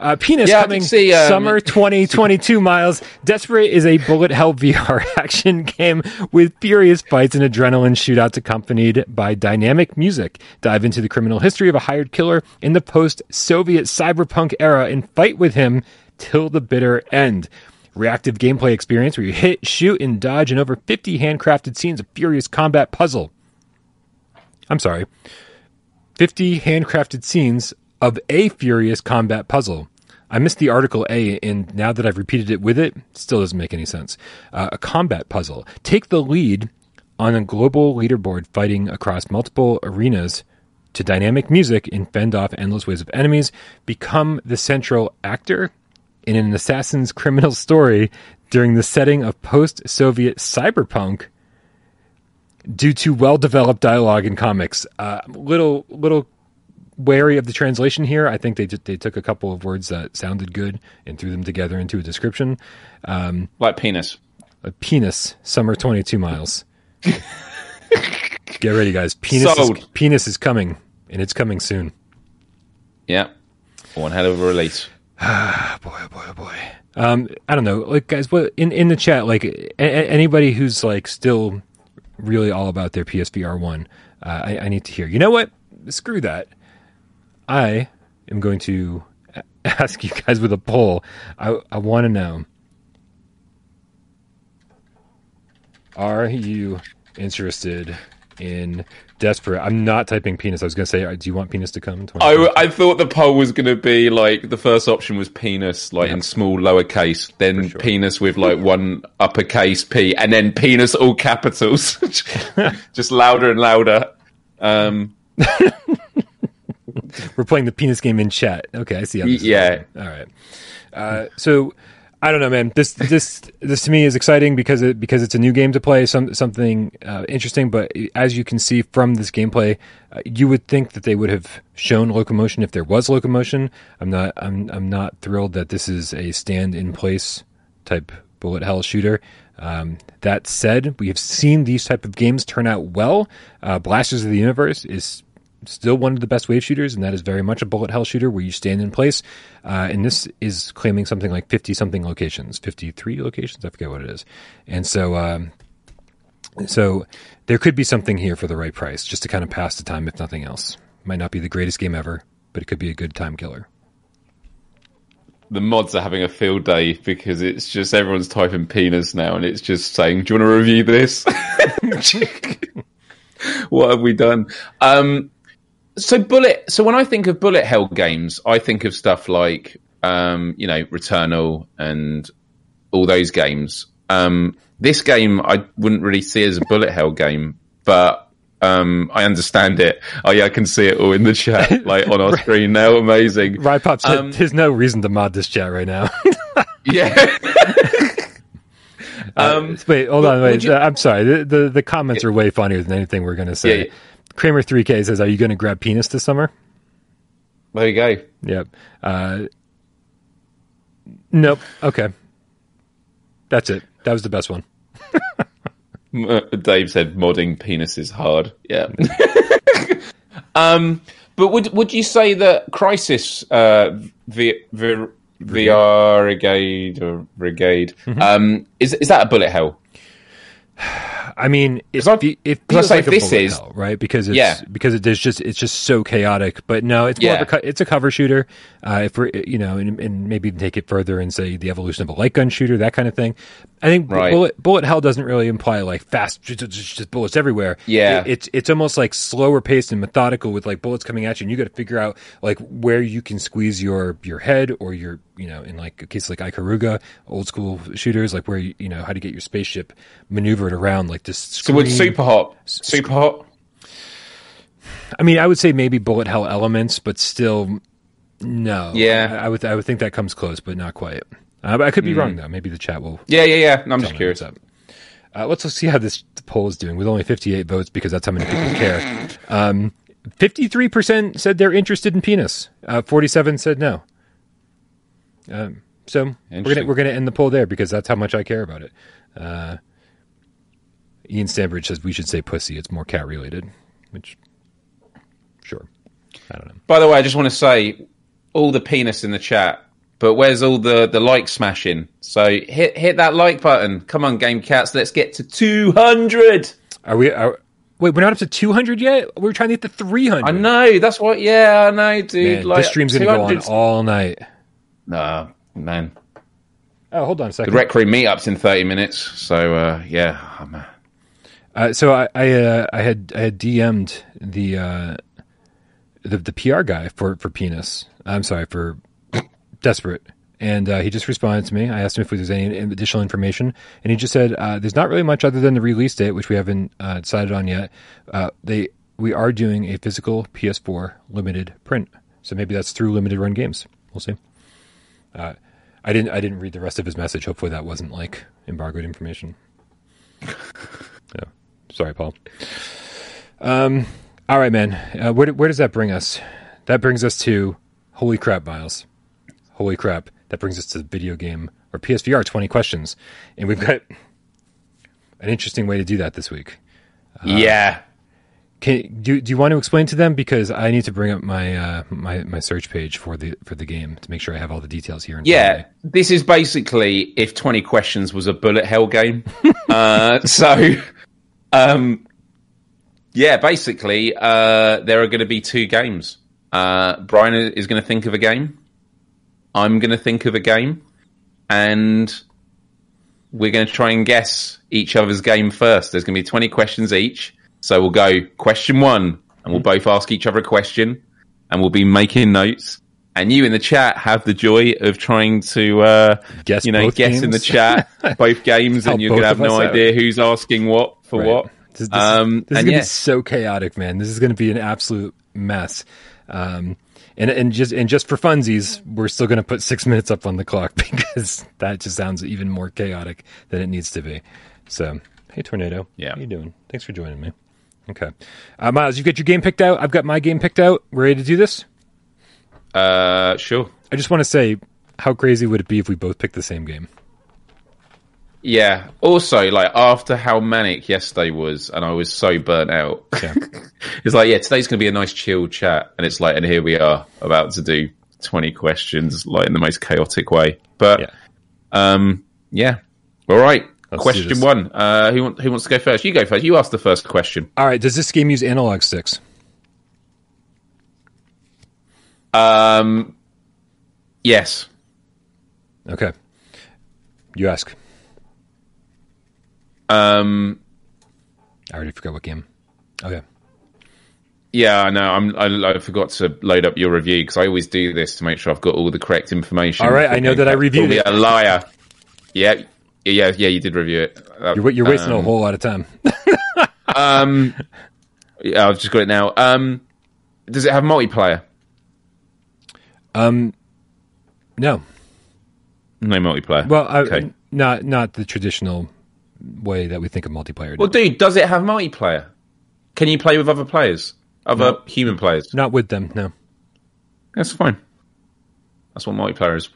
Uh, penis Yeah, coming see, um, summer 2022 miles. Desperate is a bullet hell VR action game with furious fights and adrenaline shootouts accompanied by dynamic music. Dive into the criminal history of a hired killer in the post-Soviet cyberpunk era and fight with him till the bitter end. Reactive gameplay experience where you hit, shoot, and dodge in over 50 handcrafted scenes of furious combat puzzle. I'm sorry. 50 handcrafted scenes of a furious combat puzzle. I missed the article A, and now that I've repeated it with it, still doesn't make any sense. Uh, a combat puzzle. Take the lead on a global leaderboard fighting across multiple arenas to dynamic music and fend off endless waves of enemies. Become the central actor in an assassin's criminal story during the setting of post Soviet cyberpunk due to well developed dialogue in comics. Uh, little little wary of the translation here. I think they just, they took a couple of words that sounded good and threw them together into a description. Um, Like penis. a penis, summer twenty two miles. Get ready, guys. Penis is, penis is coming, and it's coming soon. Yeah. One hell of a release. boy, oh boy, oh boy. Um, I don't know, like guys, what in in the chat, like a, a- anybody who's like still really all about their PSVR one, uh, I, I need to hear. You know what? Screw that. I am going to ask you guys with a poll. I I want to know: Are you interested in Desperate? I'm not typing penis. I was going to say, uh, do you want penis to come? I, I thought the poll was going to be like the first option was penis, like in small lowercase, then sure. penis with like one uppercase P, and then penis all capitals, just louder and louder. Um, We're playing the penis game in chat. Okay, I see how this yeah. All right. Uh, so I don't know, man. This this this to me is exciting because it because it's a new game to play, some something uh, interesting. But as you can see from this gameplay, uh, you would think that they would have shown locomotion if there was locomotion. I'm not I'm I'm not thrilled that this is a stand in place type bullet hell shooter. Um, that said, we have seen these type of games turn out well. Uh, Blasters of the Universe is still one of the best wave shooters, and that is very much a bullet hell shooter where you stand in place. Uh, and this is claiming something like 50 something locations, 53 locations, I forget what it is. And so, um, so there could be something here for the right price, just to kind of pass the time, if nothing else. Might not be the greatest game ever, but it could be a good time killer. the mods are having a field day because it's just everyone's typing penis now, and it's just saying, "Do you want to review this?" what have we done? Um, so bullet. So when I think of bullet hell games, I think of stuff like um, you know Returnal and all those games. Um, this game I wouldn't really see as a bullet hell game, but um, I understand it. Oh yeah, I can see it all in the chat, like on our screen now. Amazing. Right, Pops. Um, there's no reason to mod this chat right now. yeah. um, uh, wait, hold on. Wait, you... uh, I'm sorry. The, the, the comments are way funnier than anything we're going to say. Yeah, yeah. Kramer 3K says, "Are you going to grab penis this summer?" There you go. Yep. Uh, nope. Okay. That's it. That was the best one. Dave said modding penis is hard. Yeah. um, but would would you say that Crisis uh, v, v, VR Brigade or Brigade mm-hmm. um, is is that a bullet hell? I mean, if it, it feels like this is hell, right because it's yeah. because it, there's just it's just so chaotic. But no, it's more yeah. of a it's a cover shooter. Uh, if we're you know, and, and, maybe take it further and say the evolution of a light gun shooter, that kind of thing. I think right. bullet bullet hell doesn't really imply like fast just, just bullets everywhere. Yeah, it, it's it's almost like slower paced and methodical with like bullets coming at you, and you got to figure out like where you can squeeze your your head or your you know in like a case like Ikaruga, old school shooters, like where you, you know how to get your spaceship maneuvered around like this. So with super hot, super hot. I mean, I would say maybe bullet hell elements, but still, no. Yeah, I, I would I would think that comes close, but not quite. Uh, but I could be mm. wrong though. Maybe the chat will. Yeah, yeah, yeah. No, I'm just curious. Uh, let's see how this poll is doing with only 58 votes because that's how many people care. Um, 53% said they're interested in penis. Uh, 47 said no. Um, so we're gonna we're gonna end the poll there because that's how much I care about it. Uh, Ian Stanbridge says we should say pussy. It's more cat related, which sure. I don't know. By the way, I just want to say all the penis in the chat, but where's all the the like smashing? So hit hit that like button. Come on, Game Cats, let's get to two hundred. Are we? Are, wait, we're not up to two hundred yet. We're trying to get to three hundred. I know. That's what. Yeah, I know, dude. Man, like, this stream's gonna go on all night. No, man. Oh, hold on a second. The Rec Crew meetups in thirty minutes. So uh, yeah, oh, uh, so I I, uh, I, had I had DM'd the uh, the the PR guy for for Penis. I'm sorry for Desperate, and uh, he just responded to me. I asked him if there's any additional information, and he just said uh, there's not really much other than the release date, which we haven't decided on yet. they we are doing a physical PS4 limited print, so maybe that's through limited run games. We'll see. Uh, I didn't. I didn't read the rest of his message. Hopefully, that wasn't like embargoed information. Sorry, Paul. Um. All right, man. Uh, where where does that bring us? That brings us to holy crap, Miles. Holy crap. That brings us to the video game or PSVR twenty questions, and we've got an interesting way to do that this week. Uh, yeah. Can do do you want to explain to them because I need to bring up my uh, my my search page for the for the game to make sure I have all the details here. yeah, this is basically if Twenty Questions was a bullet hell game. uh, so, um, yeah, basically uh, there are going to be two games. Uh, Brian is going to think of a game. I'm going to think of a game, and we're going to try and guess each other's game first. There's going to be twenty questions each so we'll go question one, and we'll both ask each other a question, and we'll be making notes. And you in the chat have the joy of trying to, uh, guess you know, guess games? in the chat both games, and you're gonna have no idea who's asking what for right. what. This, this, um, this is gonna yeah. be so chaotic, man. This is gonna be an absolute mess. Um, and and just and just for funsies, we're still going to put six minutes up on the clock because that just sounds even more chaotic than it needs to be. So, hey, tornado, yeah, how you doing? Thanks for joining me. Okay. Uh, Miles, you've got your game picked out. I've got my game picked out. We're ready to do this? Uh, sure. I just want to say, how crazy would it be if we both picked the same game? Yeah. Also, like after how manic yesterday was, and I was so burnt out. Yeah. it's like, yeah, today's going to be a nice chill chat, and it's like, and here we are about to do twenty questions, like in the most chaotic way. But, yeah. um, yeah. All right. Let's question one. Uh, who, who wants to go first? You go first. You ask the first question. All right. Does this game use analog sticks? Um, yes. Okay. You ask. Um, I already forgot what game. Okay. yeah, I know. I'm, I, I forgot to load up your review because I always do this to make sure I've got all the correct information. All right, I know that I reviewed it. A liar. Yeah, yeah, yeah. You did review it. Uh, You're, you're wasting a um, whole lot of time. Um, yeah, I've just got it now. Um, does it have multiplayer? Um, no. No multiplayer. Well, I, okay. not not the traditional way that we think of multiplayer. Well, dude, does it have multiplayer? Can you play with other players, other No. human players? not with them. No. That's fine. That's what multiplayer is.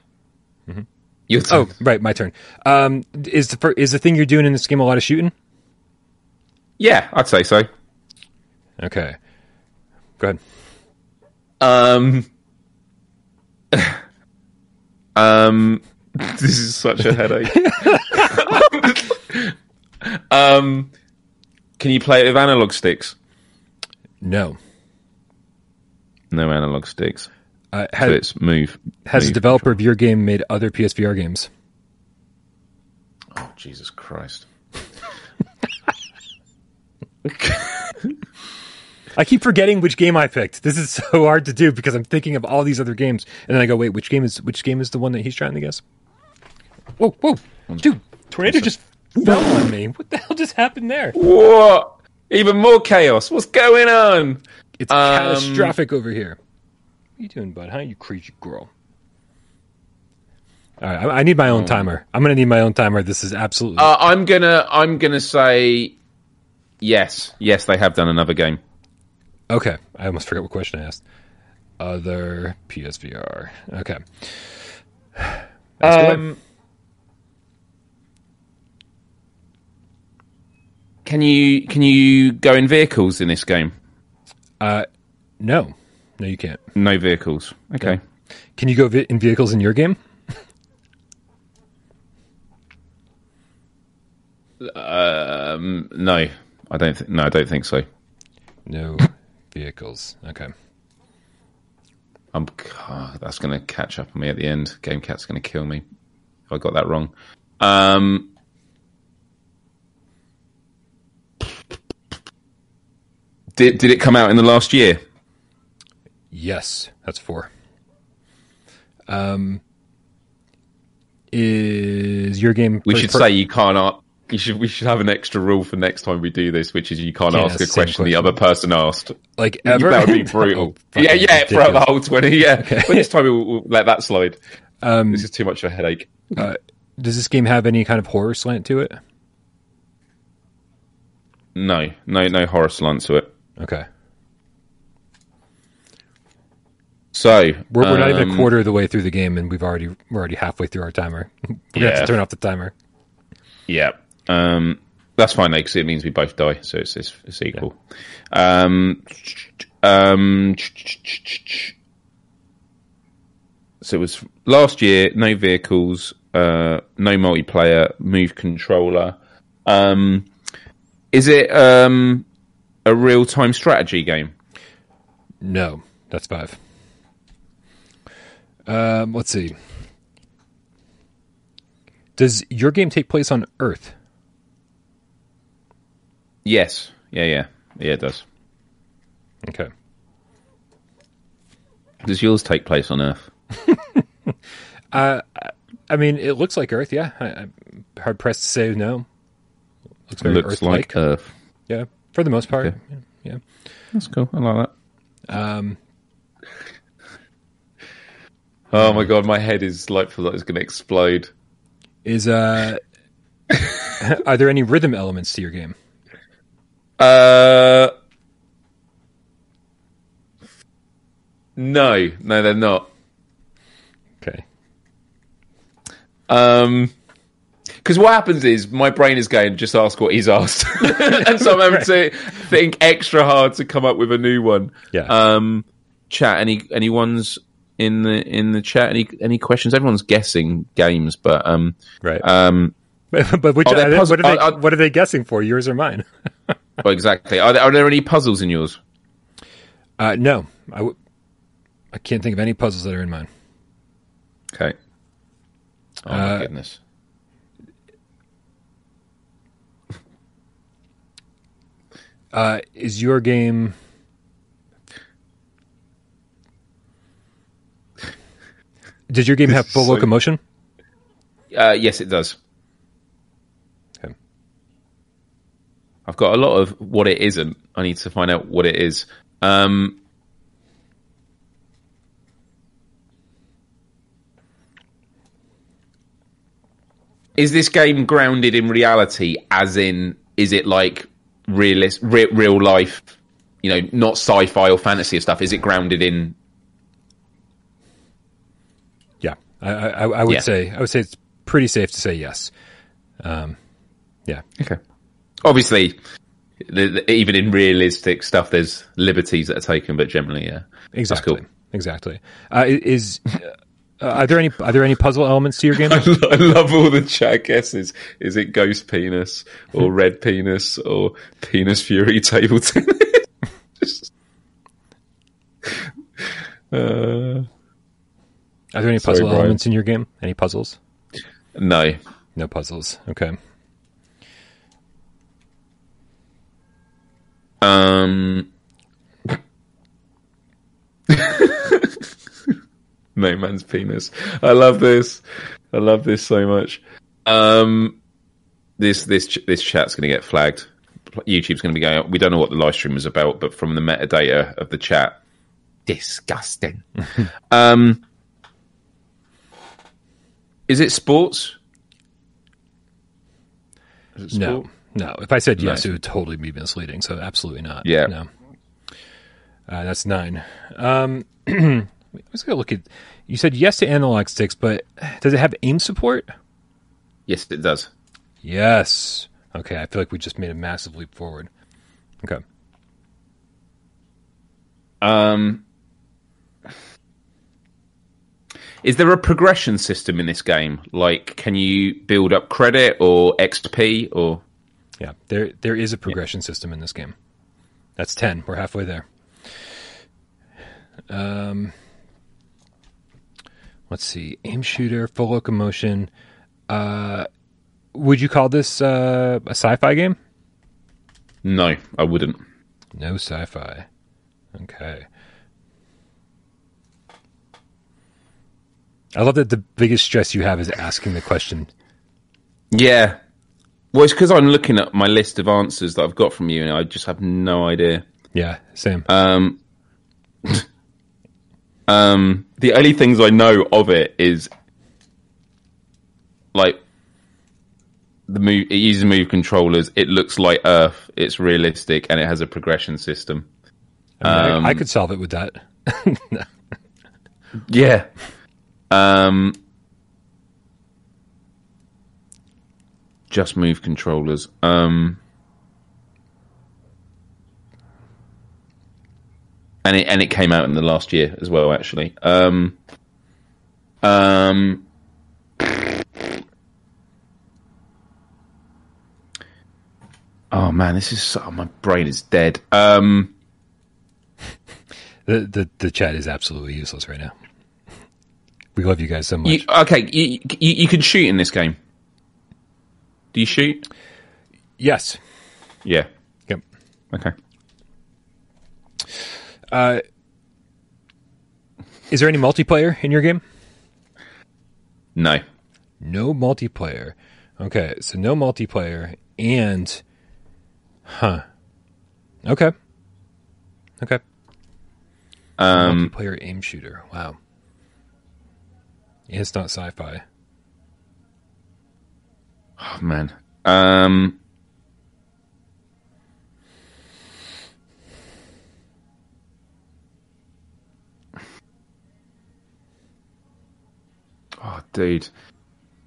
Your Oh, right, my turn. Um, is the is the thing you're doing in this game a lot of shooting? yeah, I'd say so. Okay. Go ahead. Um, um, this is such a headache. um, can you play it with analog sticks? No. No analog sticks. Uh, So has it's move. has the move. developer of your game made other PSVR games? Oh, Jesus Christ. I keep forgetting which game I picked. This is so hard to do because I'm thinking of all these other games, and then I go, "Wait, which game is which game is the one that he's trying to guess?" Whoa, whoa, dude! Tornado just fell on me. What the hell just happened there? What? Even more chaos. What's going on? It's Um, catastrophic over here. What are you doing, bud? Huh? You crazy girl. All right, I, I need my own timer. I'm gonna need my own timer. This is absolutely Uh, I'm gonna. I'm gonna say yes. Yes, they have done another game. okay. I almost forgot what question I asked. Other PSVR. Okay. Away. Um, can you can you go in vehicles in this game? Uh, no, no, you can't. No vehicles. Okay. Can you go vi- in vehicles in your game? Um, no, I don't. Th- no, I don't think so. No vehicles. Okay. I'm. God, that's going to catch up on me at the end. Game Cat's going to kill me if I got that wrong. Um, did did it come out in the last year? Yes, that's four. Um, is your game? We should per- say you can't. a- You should. We should have an extra rule for next time we do this, which is you can't Can't ask ask a same question, the other person asked. like ever. That would be brutal. Oh, yeah, yeah, throughout the whole twenty. Yeah, but this time we'll, we'll let that slide. Um, This is too much of a headache. uh, does this game have any kind of horror slant to it? No, no, no horror slant to it. Okay, So we're, we're not even a um, quarter of the way through the game, and we've already we're already halfway through our timer. We're gonna have Yeah. to turn off the timer. Yeah, um, that's fine though because it means we both die, so it's it's, it's equal. Um, um, so it was last year. No vehicles, uh, no multiplayer, move controller. Um, is it um, a real time strategy game? No, that's five. Um, let's see. Does your game take place on Earth? Yes. Yeah. Yeah. Yeah. It does. Okay. Does yours take place on Earth? I mean, it looks like Earth. Yeah, I, I'm hard pressed to say no. Looks very Looks Earth-like. like Earth. yeah, for the most part. Okay. Yeah. That's cool. I like that. Um, Oh my god, my head is like for like it's going to explode. is uh, are there any rhythm elements to your game? Uh, no, no, they're not. Okay. Um, because what happens is my brain is going just ask what he's asked, and so I'm having to think extra hard to come up with a new one. Yeah. Um, chat any anyone's in the in the chat any any questions? Everyone's guessing games, but um right. um but but which are are they- puzzle- what are they are- what are they guessing for? Yours or mine? well, exactly. Are there, are there any puzzles in yours? Uh, no, I w- I can't think of any puzzles that are in mine. Okay. Oh my goodness. Uh, is your game? Does your game have full So- locomotion? Uh, yes, it does. Okay. I've got a lot of what it isn't. I need to find out what it is. Um, is this game grounded in reality? As in, is it like realist, re- real life? You know, not sci-fi or fantasy of stuff. Is it grounded in? Yeah, I, I, I would Yeah. say I would say it's pretty safe to say yes. Um, yeah, Okay. Obviously, the, the, even in realistic stuff, there's liberties that are taken, but generally, yeah. exactly, cool. exactly. Uh, is uh, are there any are there any puzzle elements to your game? I love all the chat guesses. Is it ghost penis or red penis or penis fury table tennis? uh, Are there any puzzle elements in your game? Any puzzles? no. No puzzles. Okay. Um. No man's penis. I love this. I love this so much. Um, this this this chat's going to get flagged. YouTube's going to be going. up. We don't know what the live stream was about, but from the metadata of the chat, disgusting. um, is it sports? Is it No, no. If I said yes, No. it would totally be misleading. So absolutely not. Yeah. No. Uh, that's nine. Um, let's go look at. You said yes to analog sticks, but does it have aim support? Yes, it does. Yes. Okay, I feel like we just made a massive leap forward. Okay. Um, is there a progression system in this game? Like, can you build up credit or XP or? Yeah, there there is a progression system in this game. That's ten. We're halfway there. Um, let's see. Aim shooter, full locomotion. Uh, would you call this uh, a sci-fi game? No, I wouldn't. No sci-fi. Okay. I love that the biggest stress you have is asking the question. Yeah. Well, it's because I'm looking at my list of answers that I've got from you, and I just have no idea. Yeah, same. Um, um, the only things I know of it is like the move. It uses move controllers. It looks like Earth. It's realistic, and it has a progression system. I, mean, I- I um, could solve it with that. Yeah. Um, just move controllers. Um, and it and it came out in the last year as well, actually. Um, um, oh man, this is so, my brain is dead. Um, The, the the chat is absolutely useless right now. We love you guys so much. you, okay, you, you you can shoot in this game. Do you shoot? yes. Yeah. Yep. Okay. Uh, is there any multiplayer in your game? No. No multiplayer. Okay, so no multiplayer and huh. Okay. Okay. Um, Multiplayer aim shooter. Wow. And it's not sci-fi. oh man. Um, oh, dude.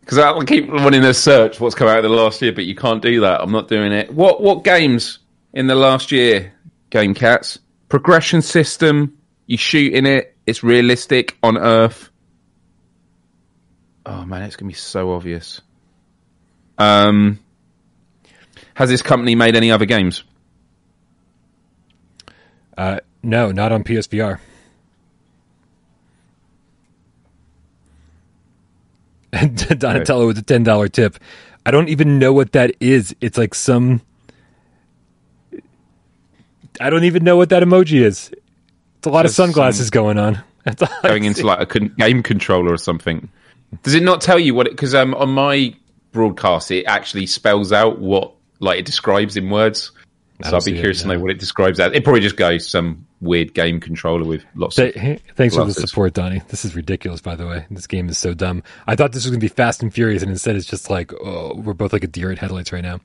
Because I will keep wanting to search what's come out of the last year, but you can't do that. I'm not doing it. What what games in the last year? Game cats progression system. You shoot in it. It's realistic on Earth. Oh man, it's gonna be so obvious. Um, has this company made any other games? Uh, no, not on PSVR. And Donatello with a ten dollar tip. I don't even know what that is. It's like some. I don't even know what that emoji is. It's a lot Just of sunglasses going on. That's going into like a con- game controller or something. Does it not tell you what it? Because um, on my broadcast, it actually spells out what like it describes in words. So I'd be see it, curious to know what it describes as. It probably just goes some weird game controller with lots of. Th- Thanks for the support, Donnie. This is ridiculous, by the way. This game is so dumb. I thought this was going to be Fast and Furious, and instead it's just like, oh, we're both like a deer at headlights right now.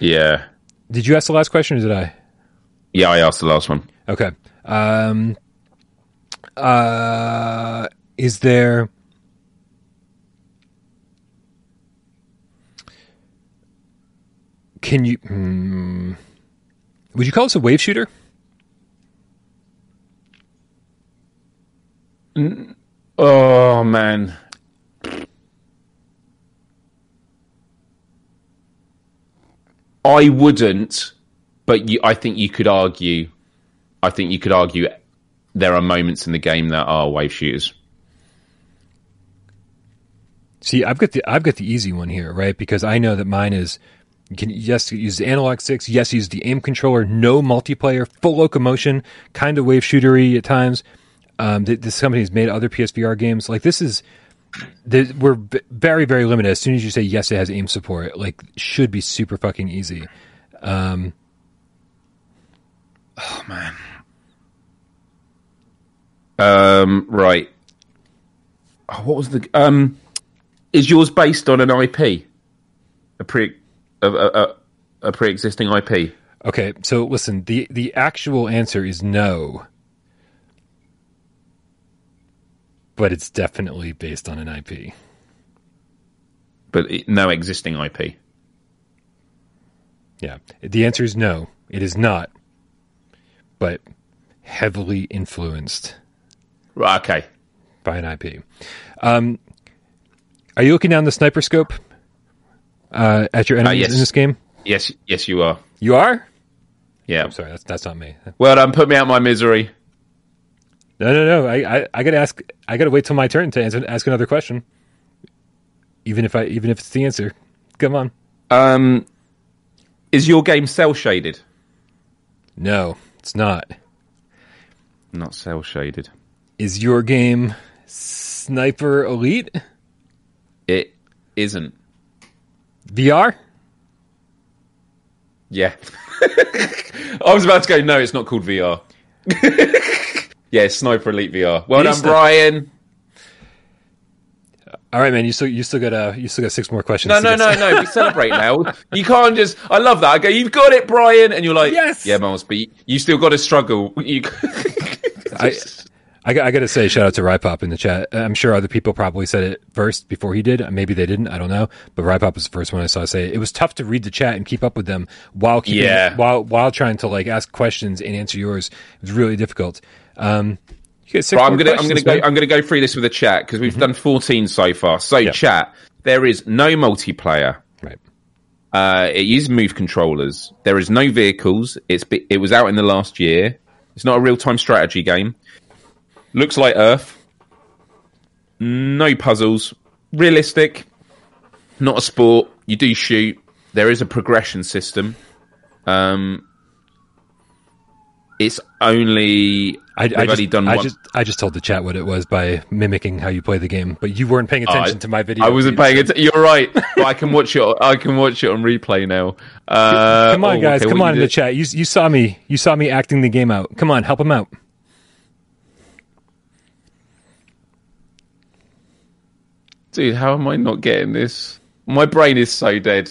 Yeah, Did you ask the last question, or did I? yeah. I asked the last one. Okay. Um, uh, is there? Can you? Hmm, would you call this a wave shooter? Oh man. I wouldn't, but you, I think you could argue. I think you could argue there are moments in the game that are wave shooters. See, I've got the I've got the easy one here, right? Because I know that mine is can yes use the analog sticks, yes use the aim controller, no multiplayer, full locomotion, kind of wave shootery at times. Um, th- this company has made other PSVR games. Like this is th- we're v- very very limited. As soon as you say yes, it has aim support. Like should be super fucking easy. Oh man. Um. Right. Oh, what was the um? Is yours based on an IP? A pre a a, a, a pre-existing IP? Okay, so listen, the the actual answer is no. But it's definitely based on an IP. but no existing IP. Yeah. The answer is no. It is not. But heavily influenced Right. Okay. by an IP. Um, are you looking down the sniper scope uh, at your enemies yes. in this game? Yes. Yes, you are. You are? Yeah. I'm sorry, that's that's not me. Well done. Put me out my misery. No, no, no. I, I, I gotta ask. I gotta wait till my turn to answer, ask another question. Even if I, even if it's the answer, come on. Um, is your game cel shaded? No, it's not. Not cel shaded. Is your game Sniper Elite It isn't. VR? Yeah. I was about to go. No, it's not called VR. yeah, Sniper Elite VR. Well done, Brian. All right, man. You still you still got uh you still got six more questions. No, no, no, no. We celebrate now. You can't just. I love that. I go, you've got it, Brian, and you're like, Yes! yeah, Miles, but you, you still got to struggle. You, I, I, got- I got to say, shout out to Rypop in the chat. I'm sure other people probably said it first before he did. Maybe they didn't. I don't know. But Rypop was the first one I saw say it. It was tough to read the chat and keep up with them while keeping, Yeah. while while trying to like ask questions and answer yours. It was really difficult. Um, you get Right, I'm gonna, I'm gonna go. man. I'm gonna go through this with a chat because we've done 14 so far. So, chat, there is no multiplayer. Right. Uh, it uses move controllers. There is no vehicles. It's be- it was out in the last year. It's not a real time strategy game. Looks like Earth. No puzzles. Realistic. Not a sport. You do shoot. There is a progression system. Um, it's only I, I just, done I one. just I just told the chat what it was by mimicking how you play the game, but you weren't paying attention I- to my video. I wasn't paying attention. You're right. but I can watch it. I can watch it on replay now. Uh, Come on, oh, guys! okay, come on in the chat. You you saw me. You saw me acting the game out. Come on, help him out. Dude, how am I not getting this? My brain is so dead.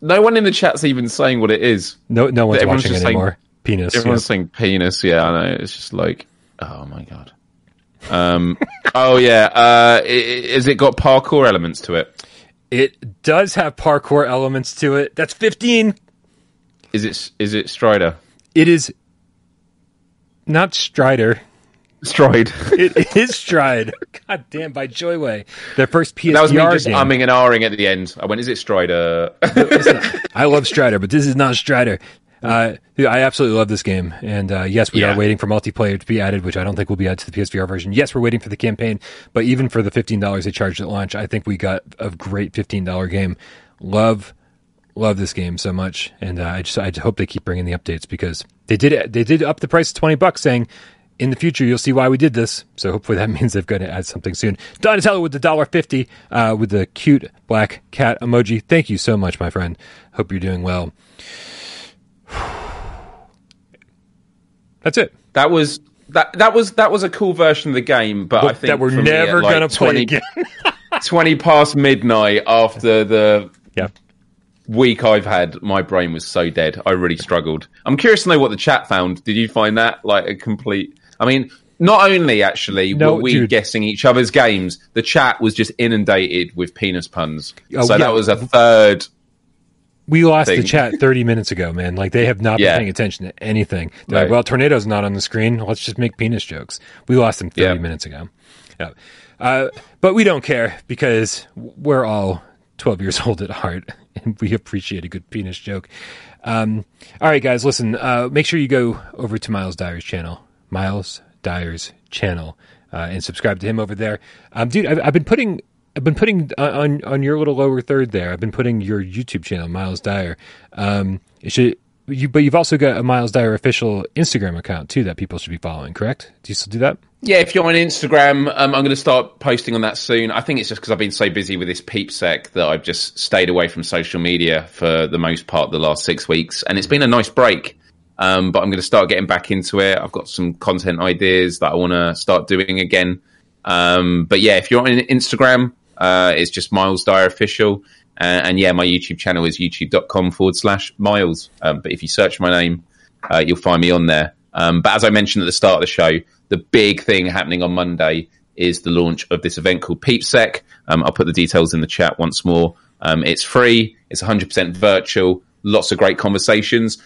No one in the chat's even saying what it is. No, no one's watching just saying- anymore. Penis. Everyone's saying penis. Yeah, I know. It's just like, oh my god. Um. oh yeah. Uh. i- i- it got parkour elements to it? It does have parkour elements to it. That's 15. Is it? Is it Strider? It is not Strider. Stride. It is Stride. God damn, by Joyway. Their first PSVR that was me just game. umming and ahhing at the end. I went, "Is it Strider?" I love Strider, but this is not Strider. Uh, I absolutely love this game, and uh, yes, we Yeah. are waiting for multiplayer to be added, which I don't think will be added to the PSVR version. Yes, we're waiting for the campaign, but even for the fifteen dollars they charged at launch, I think we got a great fifteen dollar game. Love, love this game so much, and uh, I just I hope they keep bringing the updates because they did they did up the price to twenty bucks, saying. In the future, you'll see why we did this. So hopefully that means they've got to add something soon. Donatello with the dollar fifty, uh, with the cute black cat emoji. Thank you so much, my friend. Hope you're doing well. That's it. That was that that was that was a cool version of the game, but, I think that we're never like, gonna play 20 again. 20 past midnight after the Yeah. week I've had, my brain was so dead. I really struggled. I'm curious to know what the chat found. Did you find that like a complete? I mean, not only actually No, were we dude. guessing each other's games, the chat was just inundated with penis puns. Oh, so yeah. that was a third. We lost the chat 30 minutes ago, man. Like they have not been paying attention to anything. They're like, well, tornado's not on the screen. Let's just make penis jokes. We lost them 30 Yeah. minutes ago. Yeah. Uh, but we don't care because we're all 12 years old at heart and we appreciate a good penis joke. Um, all right, guys, listen, uh, make sure you go over to Miles Dyer's channel, Miles Dyer's channel, uh, and subscribe to him over there. Um, dude, I've, I've been putting, I've been putting uh, on on your little lower third there. I've been putting your YouTube channel, Miles Dyer. Um, it should you, but you've also got a Miles Dyer official Instagram account too that people should be following. Correct? Do you still do that? Yeah, if you're on Instagram, um, I'm going to start posting on that soon. I think it's just because I've been so busy with this peep sec that I've just stayed away from social media for the most part the last six weeks, and it's been a nice break. Um, but I'm going to start getting back into it. I've got some content ideas that I want to start doing again. Um, but yeah, if you're on Instagram, uh, it's just Miles Dyer Official. Uh, and yeah, my YouTube channel is youtube.com forward slash Miles. Um, but if you search my name, uh, you'll find me on there. Um, but as I mentioned at the start of the show, the big thing happening on Monday is the launch of this event called PeepSec. Um, I'll put the details in the chat once more. Um, it's free. It's 100% virtual. Lots of great conversations.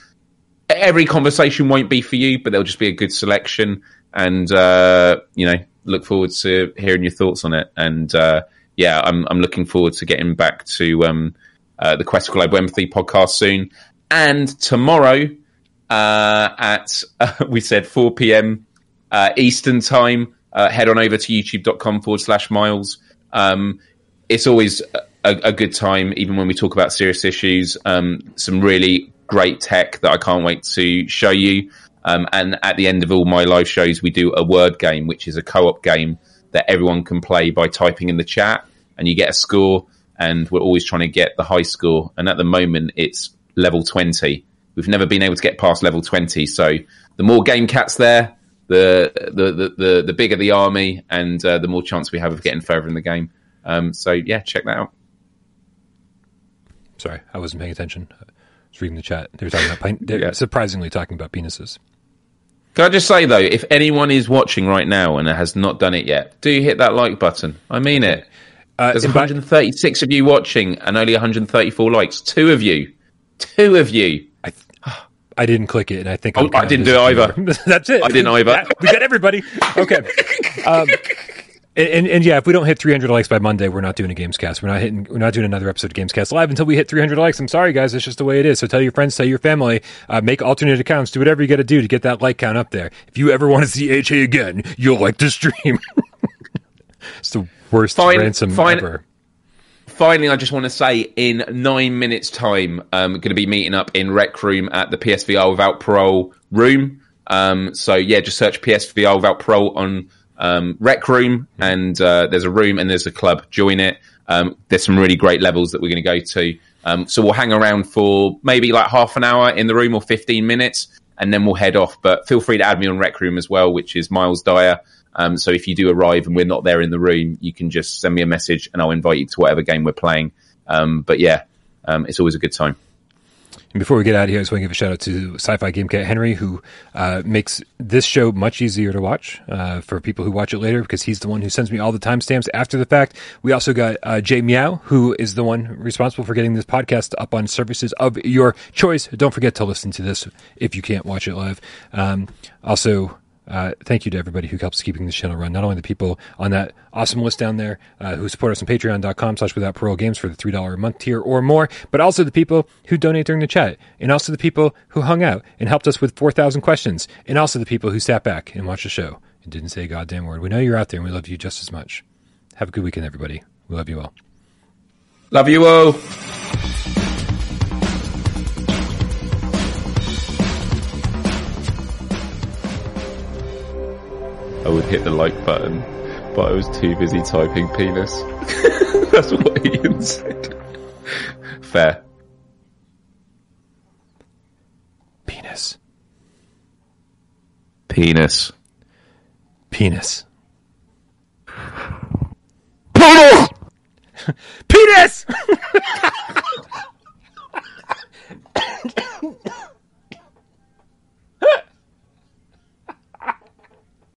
Every conversation won't be for you, but there'll just be a good selection. And, uh, you know, look forward to hearing your thoughts on it. And, uh, yeah, I'm, I'm looking forward to getting back to, um, uh, the Quest Global Empathy podcast soon. And tomorrow, uh, at, we said 4 p.m. Uh, Eastern time, uh, head on over to youtube.com forward slash miles. Um, it's always a, a good time, even when we talk about serious issues. Um, some really great tech that I can't wait to show you. Um, and at the end of all my live shows, we do a word game, which is a co-op game that everyone can play by typing in the chat, and you get a score. And we're always trying to get the high score. And at the moment, it's level twenty. We've never been able to get past level twenty. So the more game cats there, the the the the, the bigger the army, and uh, the more chance we have of getting further in the game. Um, so yeah, check that out. Sorry, I wasn't paying attention. I was reading the chat. They were talking about Yeah. surprisingly talking about penises. Can I just say though, if anyone is watching right now and has not done it yet, do hit that like button. I mean it. Uh, There's and by- 136 of you watching and only 134 likes. Two of you. Two of you. I didn't click it, and I think Oh, I didn't do it either. That's it. I didn't either. That- we got everybody. Okay. Um, and, and, and yeah, if we don't hit 300 likes by Monday, we're not doing a Gamescast. We're not hitting. We're not doing another episode of Gamescast live until we hit 300 likes. I'm sorry, guys. It's just the way it is. So tell your friends, tell your family, uh, make alternate accounts, do whatever you got to do to get that like count up there. If you ever want to see HA again, you'll like the stream. it's the worst Fine, ransom fine. ever. Finally, I just want to say in nine minutes' time, I'm going to be meeting up in Rec Room at the PSVR Without Parole room. Um, so yeah, just search PSVR Without Parole on um, Rec Room, and uh, there's a room and there's a club. Join it. Um, there's some really great levels that we're going to go to. Um, so we'll hang around for maybe like half an hour in the room or 15 minutes, and then we'll head off. But feel free to add me on Rec Room as well, which is Miles Dyer. Um, so if you do arrive and we're not there in the room, you can just send me a message and I'll invite you to whatever game we're playing. Um, but yeah, um, it's always a good time. And before we get out of here, I just want to give a shout out to Sci-Fi Game Cat Henry, who uh, makes this show much easier to watch uh, for people who watch it later, because he's the one who sends me all the timestamps after the fact. We also got uh, Jay Meow, who is the one responsible for getting this podcast up on services of your choice. Don't forget to listen to this if you can't watch it live. Um, also, Uh, thank you to everybody who helps keeping this channel run. Not only the people on that awesome list down there uh, who support us on patreon.com slash without parole games for the $3 a month tier or more, but also the people who donate during the chat, and also the people who hung out and helped us with 4,000 questions, and also the people who sat back and watched the show and didn't say a goddamn word. We know you're out there and we love you just as much. Have a good weekend, everybody. We love you all. Love you all. I would hit the like button, but I was too busy typing penis. That's what Ian said. Fair. Penis. Penis. Penis. Penis! Penis!